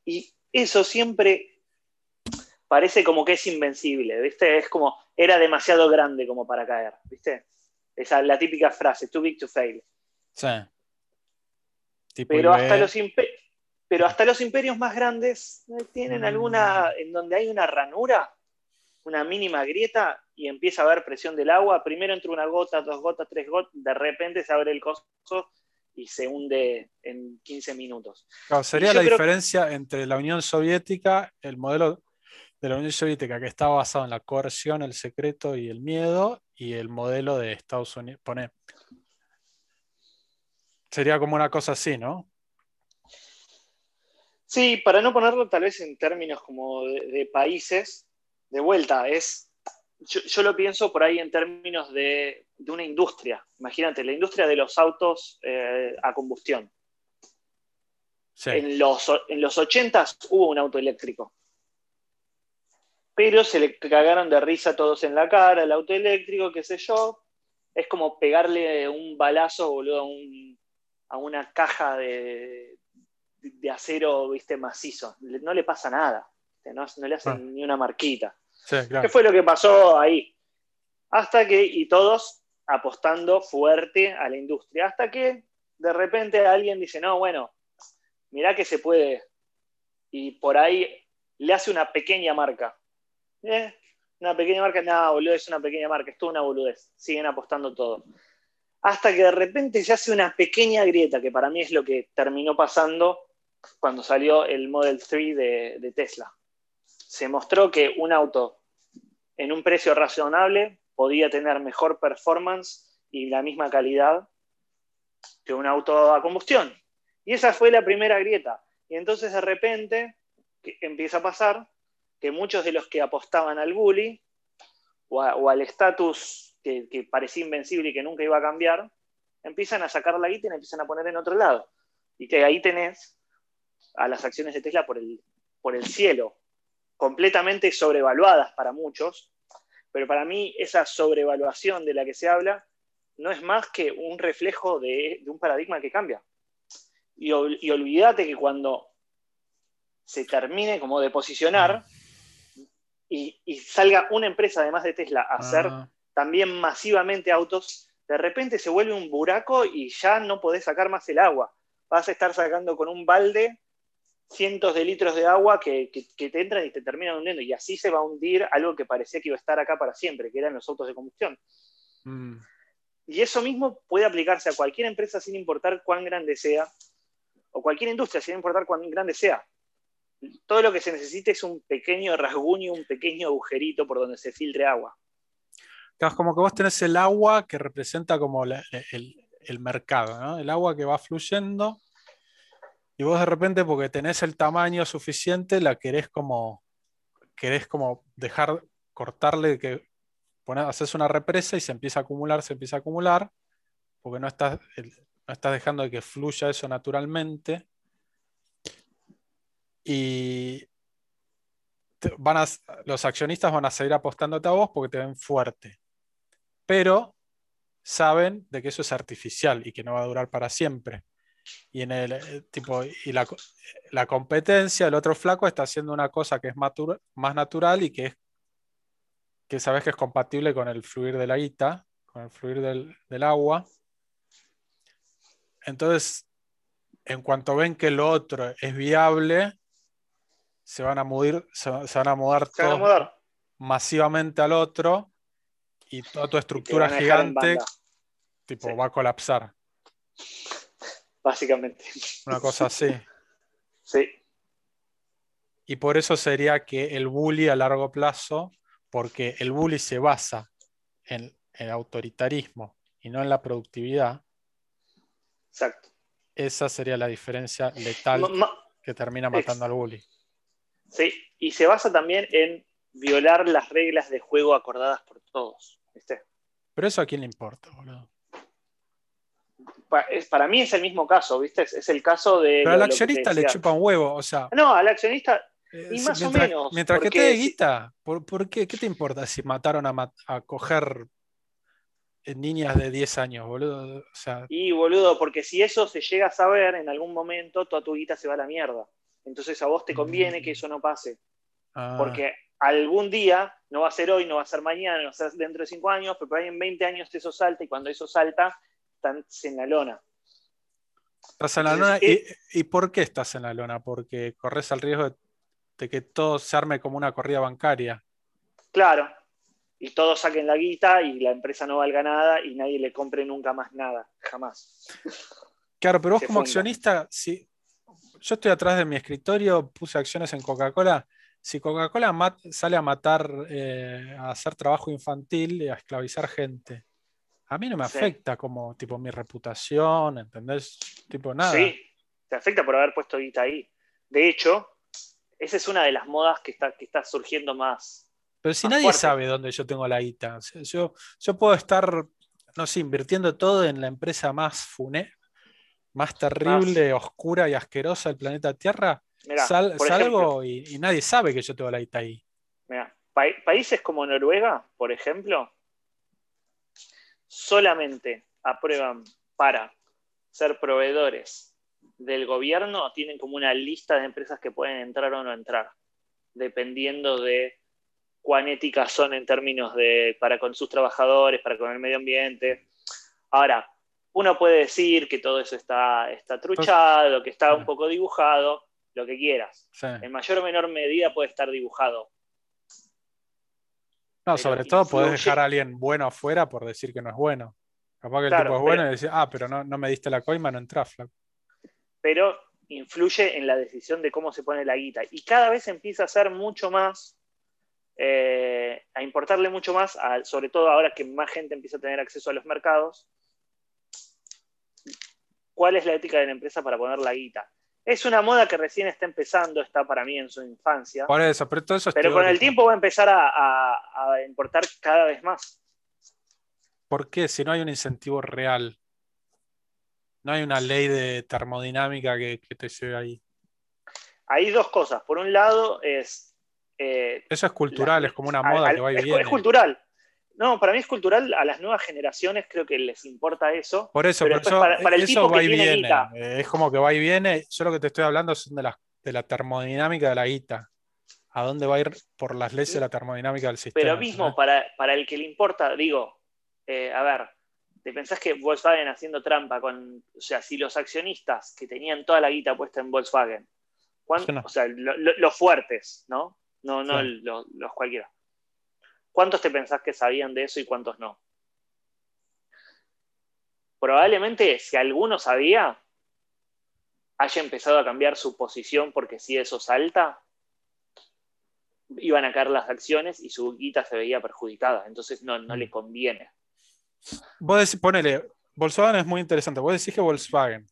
Y eso siempre parece como que es invencible, ¿viste? Es como, era demasiado grande como para caer, ¿viste? Esa la típica frase, too big to fail. Sí. pero, hasta los pero hasta los imperios más grandes tienen alguna, mm. en donde hay una ranura, una mínima grieta y empieza a haber presión del agua, primero entra una gota, dos gotas, tres gotas, de repente se abre el coso y se hunde en 15 minutos. sería la diferencia entre la Unión Soviética, el modelo de la Unión Soviética que estaba basado en la coerción, el secreto y el miedo, y el modelo de Estados Unidos. Pone. Sería como una cosa así, ¿no? Sí, para no ponerlo tal vez en términos como de, países, de vuelta, es. Yo, lo pienso por ahí en términos de, una industria. Imagínate, la industria de los autos eh, a combustión. En, los, en los 80 hubo un auto eléctrico pero se le cagaron de risa todos en la cara, el auto eléctrico, qué sé yo. Es como pegarle un balazo, boludo, a, una caja de, acero, viste, macizo. No le pasa nada, no, le hacen ah. ni una marquita. ¿Qué fue lo que pasó ahí? Hasta que, y todos apostando fuerte a la industria, hasta que de repente alguien dice, no, bueno, mirá que se puede. Y por ahí le hace una pequeña marca eh, una pequeña marca, no, boludo, es una pequeña marca, es toda una boludez. Siguen apostando todo. Hasta que de repente se hace una pequeña grieta, que para mí es lo que terminó pasando cuando salió el Model 3 de, Tesla. Se mostró que un auto en un precio razonable podía tener mejor performance y la misma calidad que un auto a combustión. Y esa fue la primera grieta. Y entonces de repente empieza a pasar que muchos de los que apostaban al bully o, al estatus que, parecía invencible y que nunca iba a cambiar, empiezan a sacar la guita y la empiezan a poner en otro lado. Y que ahí tenés a las acciones de Tesla por el, por el cielo, completamente sobrevaluadas para muchos, pero para mí esa sobrevaluación de la que se habla no es más que un reflejo de, un paradigma que cambia. Y, y olvídate que cuando se termine como de posicionar, y, salga una empresa además de Tesla a hacer ah. también masivamente autos, de repente se vuelve un buraco y ya no podés sacar más el agua. Vas a estar sacando con un balde cientos de litros de agua que, te entran y te terminan hundiendo. Y así se va a hundir algo que parecía que iba a estar acá para siempre, que eran los autos de combustión. Mm. Y eso mismo puede aplicarse a cualquier empresa sin importar cuán grande sea, o cualquier industria sin importar cuán grande sea todo lo que se necesita es un pequeño rasguño, un pequeño agujerito por donde se filtre agua. Es como que vos tenés el agua que representa como el, mercado, el agua que va fluyendo y vos de repente porque tenés el tamaño suficiente la querés como, querés como dejar, cortarle, que haces una represa y se empieza a acumular, se empieza a acumular, porque no estás, no estás dejando de que fluya eso naturalmente y van los accionistas van a seguir apostándote a vos porque te ven fuerte. Pero saben de que eso es artificial y que no va a durar para siempre. Y en el eh, tipo, y la, competencia, el otro flaco está haciendo una cosa que es más natural y que es que sabes que es compatible con el fluir de la guita, con el fluir del, del agua. Entonces, en cuanto ven que lo otro es viable, se van a mudar, se, van a mudar todos masivamente al otro y toda tu estructura gigante tipo, va a colapsar. Básicamente. Una cosa así. *laughs* Sí. Y por eso sería que el bully a largo plazo, porque el bully se basa en el autoritarismo y no en la productividad. Exacto. Esa sería la diferencia letal que termina matando al bully. Sí, y se basa también en violar las reglas de juego acordadas por todos. ¿viste? Pero eso a quién le importa, boludo. Para, mí es el mismo caso, ¿viste? Es, el caso de. Pero al accionista le chupa un huevo, o sea. No, al accionista. Y más o menos. Mientras que te dé guita, ¿por, qué? ¿Qué te importa si mataron a, a coger niñas de 10 años, boludo? Y boludo, porque si eso se llega a saber en algún momento, toda tu guita se va a la mierda. Entonces a vos te conviene que mm. eso no pase. Ah. Porque algún día, no va a ser hoy, no va a ser mañana, no va a ser dentro de cinco años, pero por ahí en 20 años eso salta y cuando eso salta, estás en la lona. Estás en la lona. ¿Y, por qué estás en la lona? Porque corres el riesgo de, que todo se arme como una corrida bancaria. Claro. Y todos saquen la guita y la empresa no valga nada y nadie le compre nunca más nada. Jamás. Claro, pero vos como accionista, si, yo estoy atrás de mi escritorio, puse acciones en Coca-Cola. Si Coca-Cola sale a matar, eh, a hacer trabajo infantil y a esclavizar gente, a mí no me afecta como tipo mi reputación, ¿entendés? Tipo nada. Sí, te afecta por haber puesto guita ahí. De hecho, esa es una de las modas que está, que está surgiendo más. Pero si nadie sabe dónde yo tengo la guita, yo, yo puedo estar, no sé, invirtiendo todo en la empresa más funé, más terrible, oscura y asquerosa del planeta Tierra, salgo y, nadie sabe que yo tengo la ITA ahí. países como Noruega, por ejemplo, solamente aprueban para ser proveedores del gobierno, tienen como una lista de empresas que pueden entrar o no entrar, dependiendo de cuán éticas son en términos de para con sus trabajadores, para con el medio ambiente. Ahora, uno puede decir que todo eso está, está truchado, que está un poco dibujado, lo que quieras. En mayor o menor medida puede estar dibujado. No, sobre todo puedes dejar a alguien bueno afuera por decir que no es bueno. Capaz que el tipo es bueno y decir, ah, pero no, me diste la coima, no entras, Pero influye en la decisión de cómo se pone la guita. Y cada vez empieza a ser mucho más eh, a importarle mucho más, sobre todo ahora que más gente empieza a tener acceso a los mercados, cuál es la ética de la empresa para poner la guita. Es una moda que recién está empezando, está para mí en su infancia. Por eso, pero todo eso Pero con el tiempo va a empezar a, importar cada vez más. ¿Por qué? Si no hay un incentivo real. No hay una ley de termodinámica que, te lleve ahí. Hay dos cosas. Por un lado es... Eh, eso es cultural, es como una moda que va y viene. Es cultural. No, para mí es cultural, a las nuevas generaciones creo que les importa eso. Por eso, pero, para, el tipo va y viene. Eh, es como que va y viene. Yo lo que te estoy hablando es de la, de la termodinámica de la guita. ¿A dónde va a ir por las leyes de la termodinámica del sistema? Pero mismo, para, el que le importa, digo, eh, a ver, ¿te pensás que Volkswagen haciendo trampa con, o sea, si los accionistas que tenían toda la guita puesta en Volkswagen, o sea, los fuertes, ¿no? No, no los cualquiera. ¿Cuántos te pensás que sabían de eso y cuántos no? Probablemente si alguno sabía, haya empezado a cambiar su posición porque si eso salta, iban a caer las acciones y su guita se veía perjudicada. Entonces no, no le mm. conviene. Vos decís, ponele, Volkswagen es muy interesante. Vos decís que Volkswagen,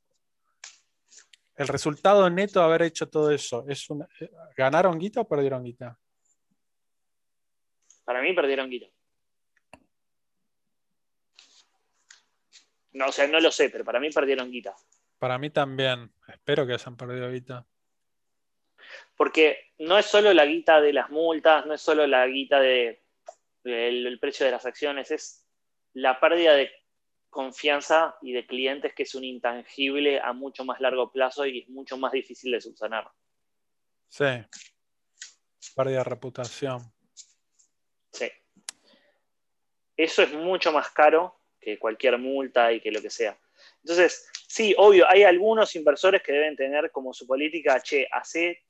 el resultado neto de haber hecho todo eso, es ¿ganaron guita o perdieron guita? Para mí perdieron guita. No, o sea, no lo sé, pero para mí perdieron guita. Para mí también. Espero que hayan perdido guita. Porque no es solo la guita de las multas, no es solo la guita de, del precio de las acciones, es la pérdida de confianza y de clientes que es un intangible a mucho más largo plazo y es mucho más difícil de subsanar. Sí. Pérdida de reputación. Sí. Eso es mucho más caro que cualquier multa y que lo que sea. Entonces, sí, obvio, hay algunos inversores que deben tener como su política, che, hace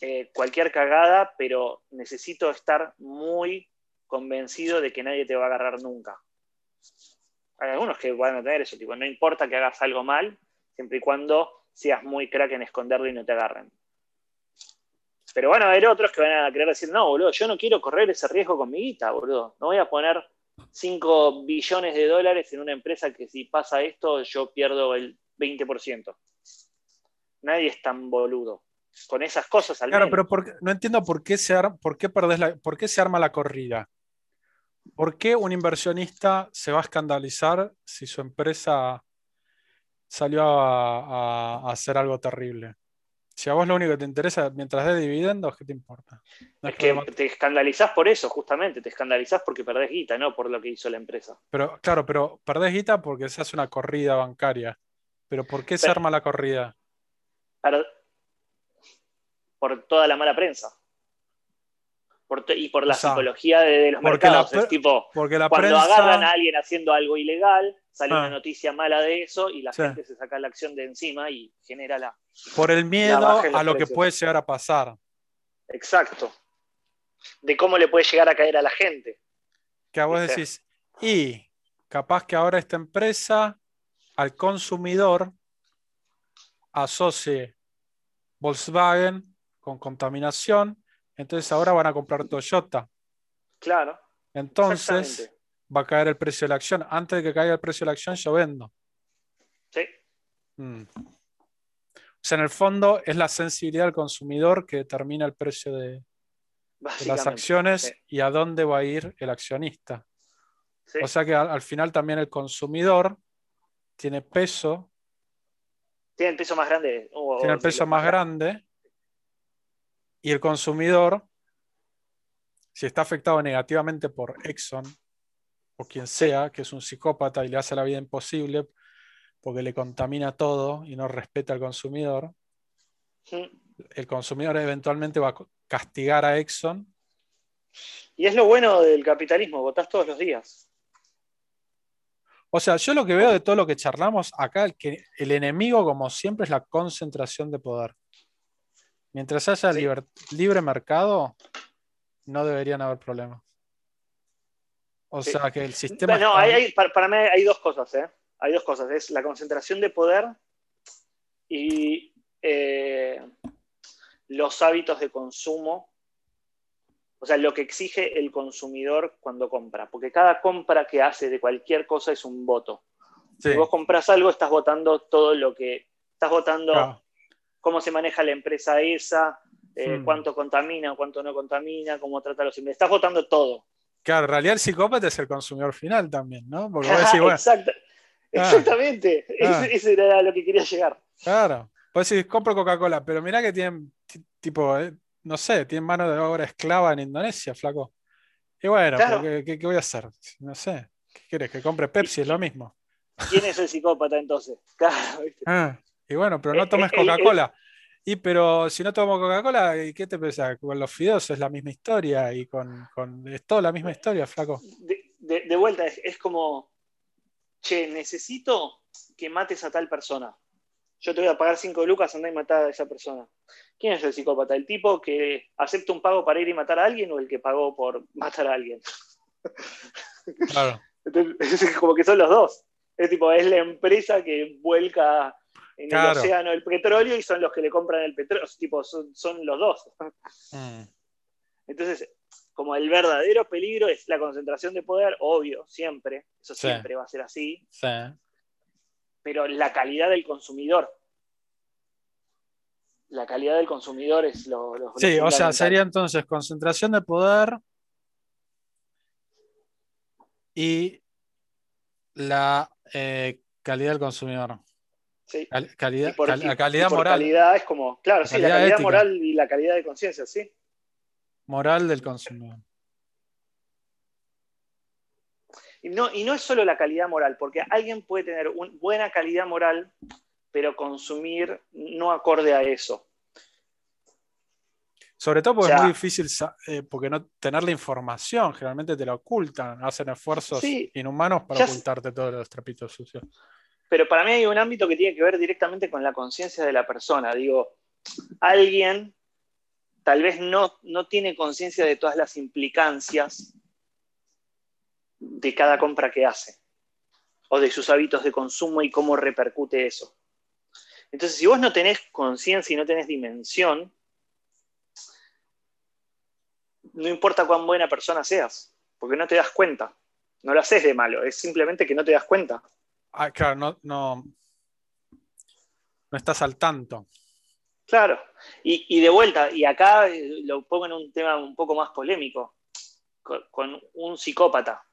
eh, cualquier cagada, pero necesito estar muy convencido de que nadie te va a agarrar nunca. Hay algunos que van a tener eso, tipo, no importa que hagas algo mal, siempre y cuando seas muy crack en esconderlo y no te agarren. Pero van a haber otros que van a querer decir, no, boludo, yo no quiero correr ese riesgo con mi guita, boludo. No voy a poner 5 billones de dólares en una empresa que si pasa esto yo pierdo el 20%. Nadie es tan boludo. Con esas cosas al Claro, pero no entiendo por qué, se por, qué la, por qué se arma la corrida. ¿Por qué un inversionista se va a escandalizar si su empresa salió a hacer algo terrible? Si a vos lo único que te interesa mientras dé dividendos, ¿qué te importa? es que te escandalizás por eso, justamente. Te escandalizás porque perdés guita, no por lo que hizo la empresa. Pero, claro, pero perdés guita porque se hace una corrida bancaria. Pero ¿por qué se arma la corrida? por toda la mala prensa y por la psicología de, los mercados. es tipo, cuando agarran a alguien haciendo algo ilegal, sale una ah. noticia mala de eso y la gente se saca la acción de encima y genera la. Por el miedo a lo que puede llegar a pasar. Exacto. De cómo le puede llegar a caer a la gente. Que a vos decís, y capaz que ahora esta empresa al consumidor asocie Volkswagen con contaminación entonces ahora van a comprar Toyota. Claro. Entonces va a caer el precio de la acción. Antes de que caiga el precio de la acción, yo vendo. Sí. Mm. O sea, en el fondo es la sensibilidad del consumidor que determina el precio de, las acciones y a dónde va a ir el accionista. O sea que al, final también el consumidor tiene peso. Tiene el peso más grande. tiene el peso más grande y el consumidor, si está afectado negativamente por Exxon o quien sea, que es un psicópata y le hace la vida imposible porque le contamina todo y no respeta al consumidor, el consumidor eventualmente va a castigar a Exxon. Y es lo bueno del capitalismo, votás todos los días. O sea, yo lo que veo de todo lo que charlamos acá, que el enemigo, como siempre, es la concentración de poder. Mientras haya libre mercado, no deberían haber problemas. O sea que el sistema. No, para, mí hay dos cosas, ¿eh? Hay dos cosas. Es la concentración de poder y eh, los hábitos de consumo O sea, lo que exige el consumidor cuando compra. Porque cada compra que hace de cualquier cosa es un voto. Si vos compras algo, estás votando todo lo que. Estás votando cómo se maneja la empresa esa, eh, hmm. cuánto contamina, cuánto no contamina, cómo trata a los inversores. Estás votando todo. Claro, en realidad el psicópata es el consumidor final también, ¿no? Porque *laughs* ah. Exactamente, ah. Eso era lo que quería llegar. Claro, pues decir, compro Coca-Cola, pero mirá que tienen, tipo, eh, no sé, tienen mano de obra esclava en Indonesia, flaco. Y bueno, ¿qué, voy a hacer? No sé, ¿qué quieres? ¿Que compre Pepsi? Es lo mismo. ¿Quién es el psicópata entonces? *laughs* Claro, ¿viste? Ah, y bueno, pero no eh, tomes eh, Coca-Cola. Y pero si no tomo Coca-Cola, ¿qué te pensás? Con los fideos es la misma historia y con, con es toda la misma historia, flaco. De, vuelta, es, como, che, necesito que mates a tal persona. Yo te voy a pagar 5 lucas, andá y matar a esa persona. ¿Quién es el psicópata? ¿El tipo que acepta un pago para ir y matar a alguien o el que pagó por matar a alguien? Claro. *laughs* Entonces, es como que son los dos. Es tipo, es la empresa que vuelca en el océano el petróleo y son los que le compran el petróleo, tipo, son, los dos. Mm. Entonces, como el verdadero peligro es la concentración de poder, obvio, siempre, eso siempre va a ser así, pero la calidad del consumidor. La calidad del consumidor es lo... sí, o sea, sería entonces concentración de poder y la eh, calidad del consumidor. Sí. calidad, la calidad moral. Calidad es como, claro, sí, la calidad moral y la calidad de conciencia, sí. Moral del consumidor. Y no, y no es solo la calidad moral, porque alguien puede tener una buena calidad moral, pero consumir no acorde a eso. Sobre todo porque es muy difícil, eh, porque no tener la información, generalmente te la ocultan, hacen esfuerzos inhumanos para ocultarte todos los trapitos sucios. Pero para mí hay un ámbito que tiene que ver directamente con la conciencia de la persona. Digo, alguien tal vez no, no tiene conciencia de todas las implicancias de cada compra que hace, o de sus hábitos de consumo y cómo repercute eso. Entonces, si vos no tenés conciencia y no tenés dimensión, no importa cuán buena persona seas, porque no te das cuenta. No lo haces de malo, es simplemente que no te das cuenta. Ah, claro, no, no, no estás al tanto. Claro, y, de vuelta, y acá eh, lo pongo en un tema un poco más polémico, con, un psicópata.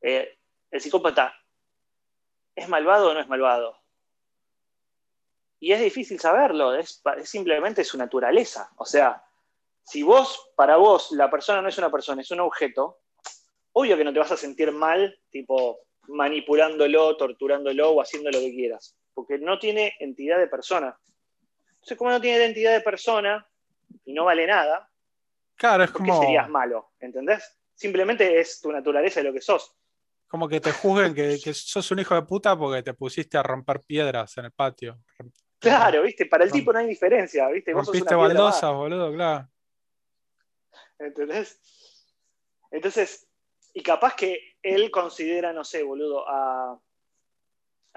Eh, el psicópata, ¿es malvado o no es malvado? Y es difícil saberlo, es, simplemente su naturaleza. O sea, si vos, para vos, la persona no es una persona, es un objeto, obvio que no te vas a sentir mal, tipo, manipulándolo, torturándolo o haciendo lo que quieras, porque no tiene entidad de persona. Entonces, como no tiene identidad de persona y no vale nada, claro, es ¿por qué serías malo? ¿Entendés? Simplemente es tu naturaleza y lo que sos. Como que te juzguen que, sos un hijo de puta porque te pusiste a romper piedras en el patio. Claro, viste, para el tipo no hay diferencia, viste. Vos rompiste baldosas, boludo, claro. ¿Entendés? Entonces, y capaz que él considera, no sé, boludo, a,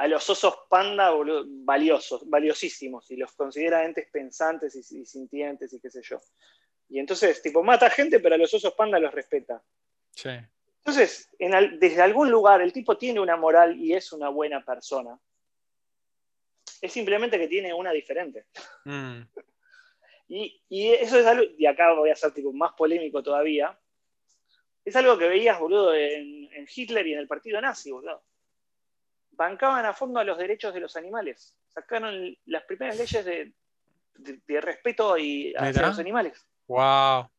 los osos panda valiosos, valiosísimos, y los considera entes pensantes y, sintientes y qué sé yo. Y entonces, tipo, mata gente, pero a los osos panda los respeta. Sí. Entonces, desde algún lugar el tipo tiene una moral y es una buena persona. Es simplemente que tiene una diferente. Mm. Y, y, eso es algo, y acá voy a ser tipo más polémico todavía, es algo que veías, boludo, en, Hitler y en el partido nazi, boludo. Bancaban a fondo a los derechos de los animales. Sacaron las primeras leyes de, respeto y hacia los animales. Wow.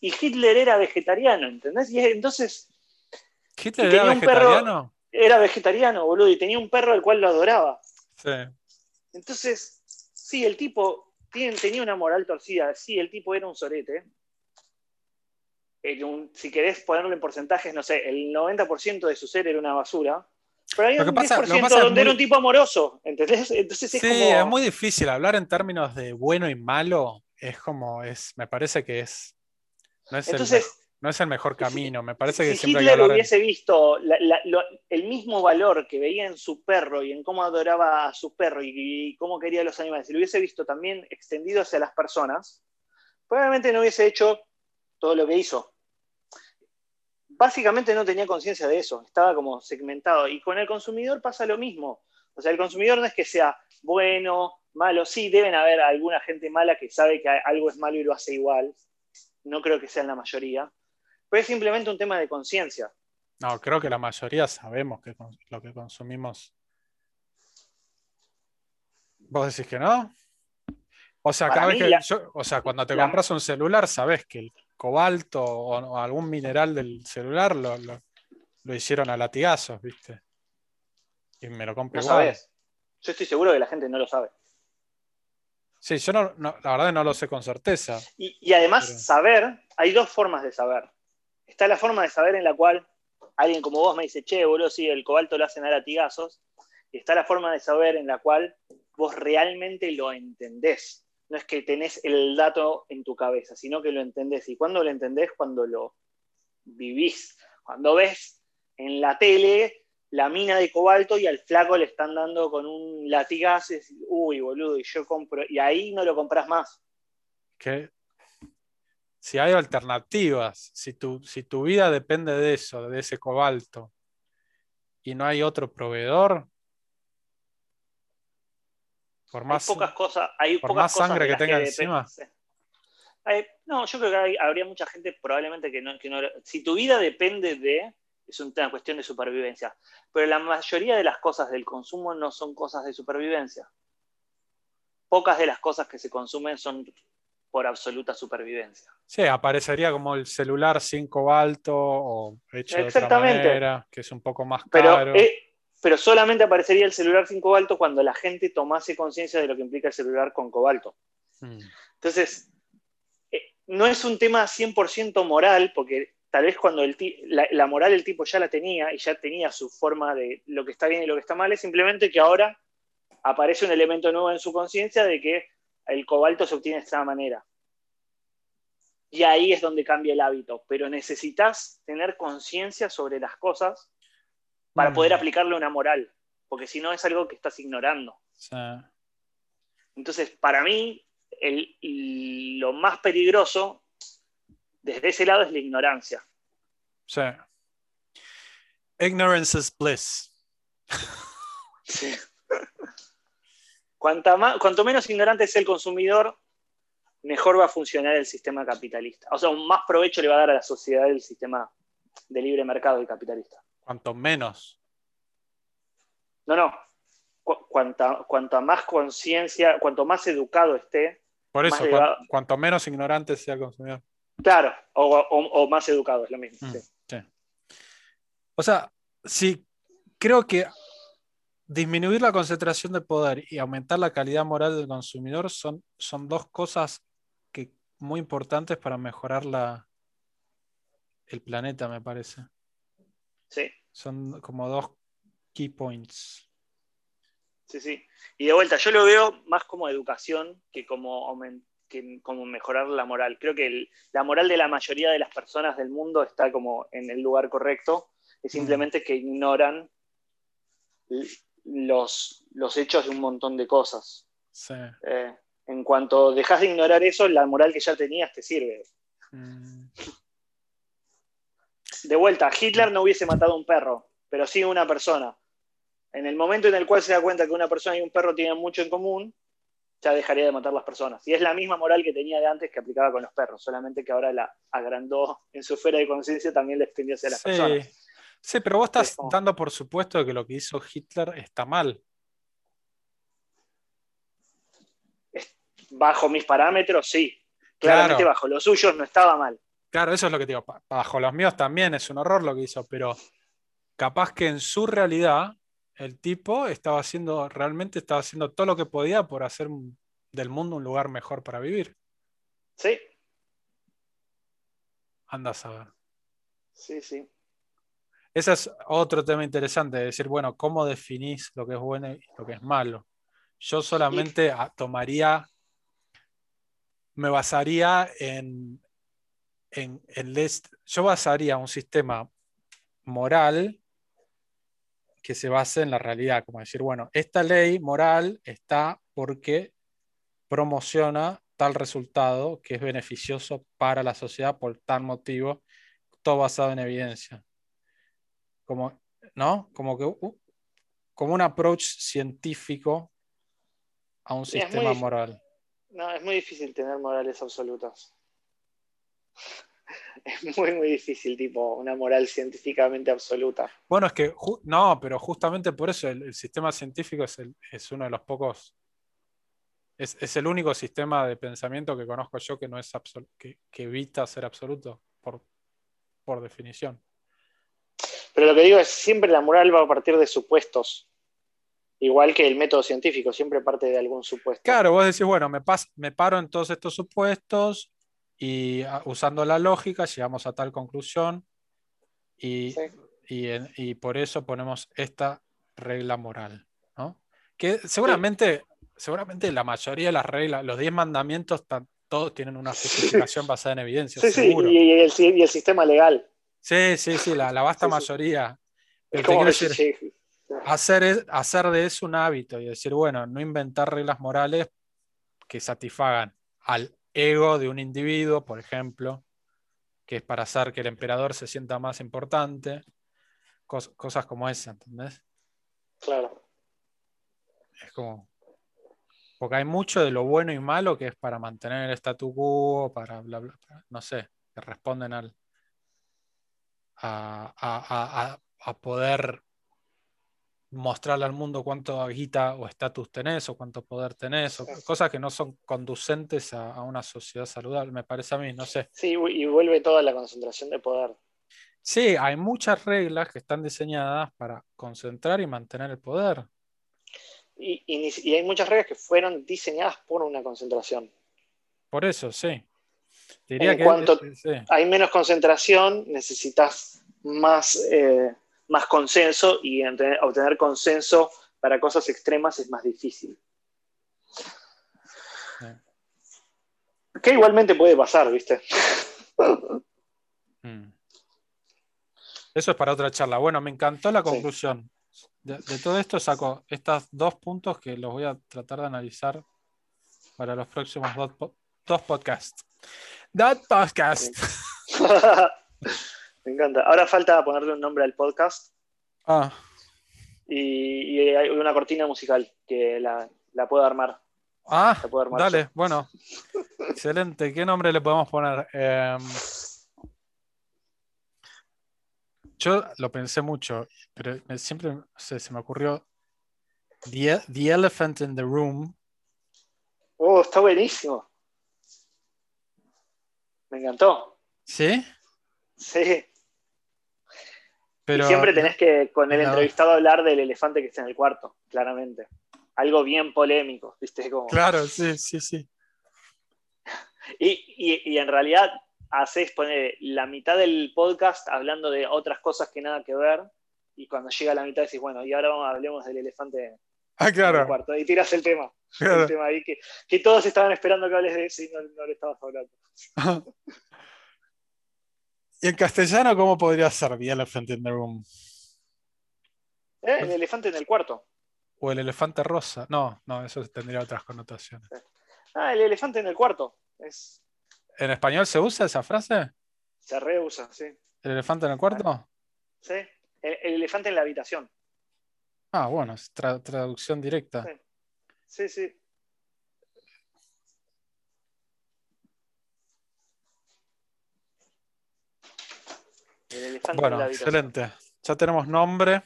Y Hitler era vegetariano, ¿entendés? Y entonces. ¿Hitler era vegetariano? era vegetariano, boludo, y tenía un perro al cual lo adoraba. Sí. Entonces, sí, el tipo tenía una moral torcida, sí, el tipo era un sorete, si querés ponerlo en porcentajes, no sé, el 90% de su ser era una basura. Pero hay un 10% donde era un tipo amoroso, ¿entendés? *laughs* Entonces es sí, es muy difícil hablar en términos de bueno y malo. Es como, es, me parece que es. No es, el, no es el mejor camino. Me parece que si Hitler hubiese visto el mismo valor que veía en su perro y en cómo adoraba a su perro y, y cómo quería a los animales, si lo hubiese visto también extendido hacia las personas, probablemente no hubiese hecho todo lo que hizo. Básicamente no tenía conciencia de eso, estaba como segmentado. Y con el consumidor pasa lo mismo. O sea, el consumidor no es que sea bueno, malo, sí, deben haber alguna gente mala que sabe que algo es malo y lo hace igual. No creo que sean la mayoría. Pero es simplemente un tema de conciencia. No, creo que la mayoría sabemos que lo que consumimos. ¿Vos decís que no? O sea, cada vez que o sea, cuando te compras un celular, sabes que el cobalto o, algún mineral del celular lo, hicieron a latigazos, ¿viste? Y me lo compré no sabes. Yo estoy seguro que la gente no lo sabe. Sí, yo no, la verdad no lo sé con certeza. Y, además, saber, hay dos formas de saber. Está la forma de saber en la cual alguien como vos me dice, che, boludo, sí, el cobalto lo hacen a latigazos. Y está la forma de saber en la cual vos realmente lo entendés. No es que tenés el dato en tu cabeza, sino que lo entendés. Y cuando lo entendés, cuando lo vivís. Cuando ves en la tele la mina de cobalto y al flaco le están dando con un latigazo y uy, boludo, y yo compro, y ahí no lo compras más. Que si hay alternativas, si tu, si tu vida depende de eso, de ese cobalto, y no hay otro proveedor, por más, pocas cosas, hay por más sangre que tenga encima. no, yo creo que habría mucha gente probablemente que no, que no, Si tu vida depende de, es una cuestión de supervivencia. Pero la mayoría de las cosas del consumo no son cosas de supervivencia. Pocas de las cosas que se consumen son por absoluta supervivencia. Sí, aparecería como el celular sin cobalto o hecho de otra manera, que es un poco más caro. Eh, pero solamente aparecería el celular sin cobalto cuando la gente tomase conciencia de lo que implica el celular con cobalto. Hmm. Entonces, eh, no es un tema 100% moral, porque tal vez cuando la, moral el tipo ya la tenía y ya tenía su forma de lo que está bien y lo que está mal, es simplemente que ahora aparece un elemento nuevo en su conciencia de que el cobalto se obtiene de esta manera. Y ahí es donde cambia el hábito, pero necesitas tener conciencia sobre las cosas para poder mm. aplicarle una moral, porque si no es algo que estás ignorando. Entonces, para mí, lo más peligroso desde ese lado es la ignorancia. Sí. Ignorance is bliss. Sí. cuanto menos ignorante es el consumidor, mejor va a funcionar el sistema capitalista. O sea, más provecho le va a dar a la sociedad el sistema de libre mercado y capitalista. Cuanto menos. No, no. cuanta, más conciencia, cuanto más educado esté. Por eso, cuanto menos ignorante sea el consumidor. Claro, o, más educado, es lo mismo. Mm, o sea, sí, creo que disminuir la concentración de poder y aumentar la calidad moral del consumidor son, son dos cosas que, muy importantes para mejorar la, el planeta, me parece. Sí. Son como dos key points. Sí, sí. Y de vuelta, yo lo veo más como educación que como que como mejorar la moral. Creo que la moral de la mayoría de las personas del mundo está como en el lugar correcto, es simplemente que ignoran los, los hechos de un montón de cosas. Eh, en cuanto dejas de ignorar eso, la moral que ya tenías te sirve. Mm. De vuelta, Hitler no hubiese matado a un perro, pero sí una persona. En el momento en el cual se da cuenta que una persona y un perro tienen mucho en común, ya dejaría de matar las personas. Y es la misma moral que tenía de antes que aplicaba con los perros, solamente que ahora la agrandó en su esfera de conciencia, también le extendió hacia las personas. Sí, pero vos estás dando por supuesto que lo que hizo Hitler está mal. Bajo mis parámetros, sí. Claramente bajo los suyos no estaba mal. Claro, eso es lo que digo. Bajo los míos también es un horror lo que hizo, pero capaz que en su realidad el tipo estaba haciendo, realmente estaba haciendo todo lo que podía por hacer del mundo un lugar mejor para vivir. Sí. Anda a saber. Sí, sí. Ese es otro tema interesante, decir, bueno, ¿cómo definís lo que es bueno y lo que es malo? Yo solamente tomaría, me basaría en, en, yo basaría un sistema moral que se base en la realidad, como decir, bueno, esta ley moral está porque promociona tal resultado que es beneficioso para la sociedad por tal motivo, todo basado en evidencia. Como, ¿no? Como que como un approach científico a un sistema moral. No, es muy difícil tener morales absolutas. *laughs* Es muy, muy difícil, tipo, una moral científicamente absoluta. Bueno, es que, no, pero justamente por eso el, sistema científico es, es, uno de los pocos, es, el único sistema de pensamiento que conozco yo que no es que, que, evita ser absoluto, por, por definición. Pero lo que digo es, siempre la moral va a partir de supuestos. Igual que el método científico, siempre parte de algún supuesto. Claro, vos decís, bueno, me, me paro en todos estos supuestos y ah, usando la lógica llegamos a tal conclusión y, y, por eso ponemos esta regla moral. ¿no? Que seguramente, seguramente la mayoría de las reglas, los 10 mandamientos, todos tienen una justificación basada en evidencia. Sí, sí, y el, y el, sistema legal. Sí, sí, sí, la, la vasta mayoría. hacer, hacer de eso un hábito y decir, bueno, no inventar reglas morales que satisfagan al ego de un individuo, por ejemplo, que es para hacer que el emperador se sienta más importante, cosas como esa, ¿entendés? Claro. Es como. Porque hay mucho de lo bueno y malo que es para mantener el statu quo, para bla, bla, no sé, que responden al. a, a poder mostrarle al mundo cuánto guita o estatus tenés o cuánto poder tenés, o cosas que no son conducentes a, una sociedad saludable, me parece a mí, no sé. Sí, y vuelve toda la concentración de poder. Sí, hay muchas reglas que están diseñadas para concentrar y mantener el poder. Y, hay muchas reglas que fueron diseñadas por una concentración. Por eso, sí. Diría en que, cuanto hay menos concentración, necesitas más... Eh, más consenso y obtener consenso para cosas extremas es más difícil. Que igualmente puede pasar, ¿viste? *laughs* Mm. Eso es para otra charla. Bueno, me encantó la conclusión. De, todo esto saco estos dos puntos que los voy a tratar de analizar para los próximos dos, dos podcasts. That podcast. *laughs* Me encanta. Ahora falta ponerle un nombre al podcast. Ah. Y, hay una cortina musical que la, puedo armar. Ah, dale, bueno. *laughs* Excelente. ¿Qué nombre le podemos poner? Em, yo lo pensé mucho, pero siempre se me ocurrió the, the Elephant in the Room. Oh, está buenísimo. Me encantó. ¿Sí? Sí y siempre tenés que con el entrevistado hablar del elefante que está en el cuarto, claramente. Algo bien polémico, ¿viste? Como... Claro, sí, sí, sí. *laughs* Y, en realidad haces poner la mitad del podcast hablando de otras cosas que nada que ver, y cuando llega a la mitad decís, bueno, y ahora hablemos del elefante ah, en el cuarto, y tiras el tema. El tema ahí que, todos estaban esperando que hables de eso y no, no le estabas hablando. *laughs* ¿Y en castellano cómo podría ser The Elephant in the Room? ¿Eh? El elefante en el cuarto. O el elefante rosa. No, no, eso tendría otras connotaciones. Ah, el elefante en el cuarto. Es... ¿En español se usa esa frase? Se reusa, sí. ¿El elefante en el cuarto? Sí. El, elefante en la habitación. Ah, bueno, es traducción directa. sí. sí. Bueno, excelente. Ya tenemos nombre.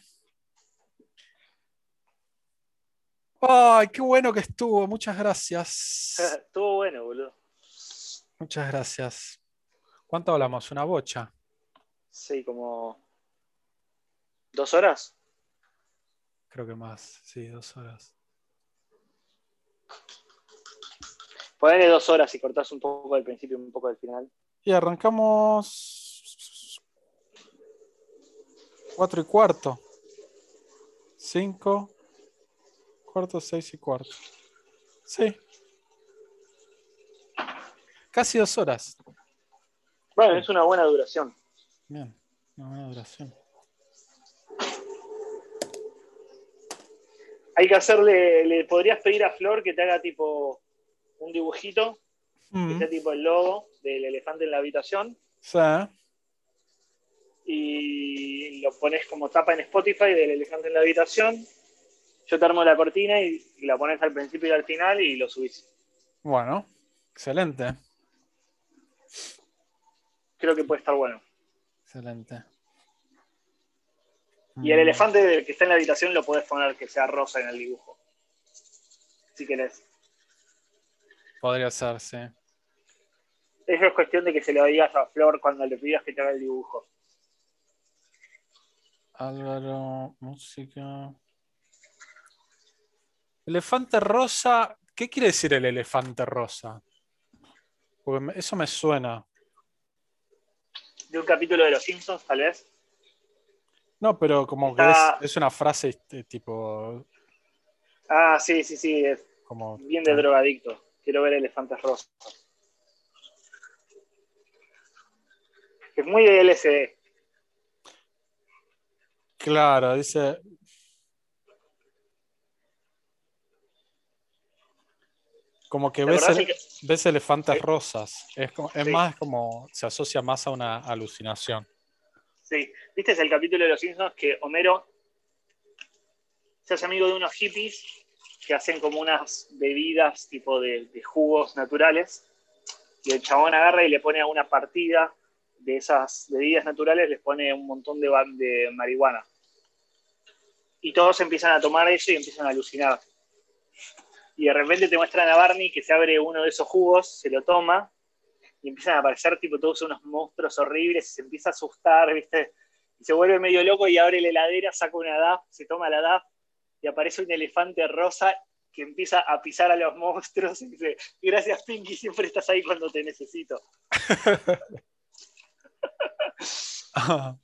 Ay, qué bueno que estuvo. Muchas gracias. *laughs* estuvo bueno, boludo. Muchas gracias. ¿Cuánto hablamos? ¿Una bocha? Sí, como dos horas. Creo que más, sí, dos horas. Ponele dos horas y cortás un poco del principio y un poco del final. Y arrancamos 4 y cuarto. 5, cuarto, 6 y cuarto. Sí. Casi dos horas. Bueno, es una buena duración. Bien, una buena duración. Hay que hacerle, le podrías pedir a Flor que te haga tipo un dibujito que sea tipo el logo del elefante en la habitación. Sí. Y lo pones como tapa en Spotify del elefante en la habitación. Yo te armo la cortina y, y la pones al principio y al final y lo subís. Bueno, excelente. Creo que puede estar bueno. Excelente. Y el Mm, elefante que está en la habitación lo puedes poner que sea rosa en el dibujo. Si querés. Podría ser, sí. Eso es cuestión de que se lo digas a Flor cuando le pidas que te haga el dibujo. Álvaro, música. Elefante rosa. ¿Qué quiere decir el elefante rosa? Porque eso me suena. De un capítulo de Los Simpsons, tal vez. No, pero como que es, es una frase este, tipo. Ah, sí, sí, sí. Es Como, bien de drogadicto. Quiero ver elefantes rosas. Es muy de LSD. Claro, dice. Como que ¿Te ves, que- ves elefantes Sí. rosas. Es, como- es Sí. más como. Se asocia más a una alucinación. Sí. ¿Viste es el capítulo de Los Simpsons que Homero se hace amigo de unos hippies que hacen como unas bebidas tipo de, de jugos naturales? Y el chabón agarra y le pone a una partida de esas bebidas naturales, les pone un montón de marihuana. Y todos empiezan a tomar eso y empiezan a alucinar. Y de repente te muestran a Barney que se abre uno de esos jugos, se lo toma y empiezan a aparecer tipo todos unos monstruos horribles, y se empieza a asustar, ¿viste? Y se vuelve medio loco y abre la heladera, saca una DAF, se toma la DAF y aparece un elefante rosa que empieza a pisar a los monstruos y dice, gracias Pinky, siempre estás ahí cuando te necesito. *laughs* *laughs*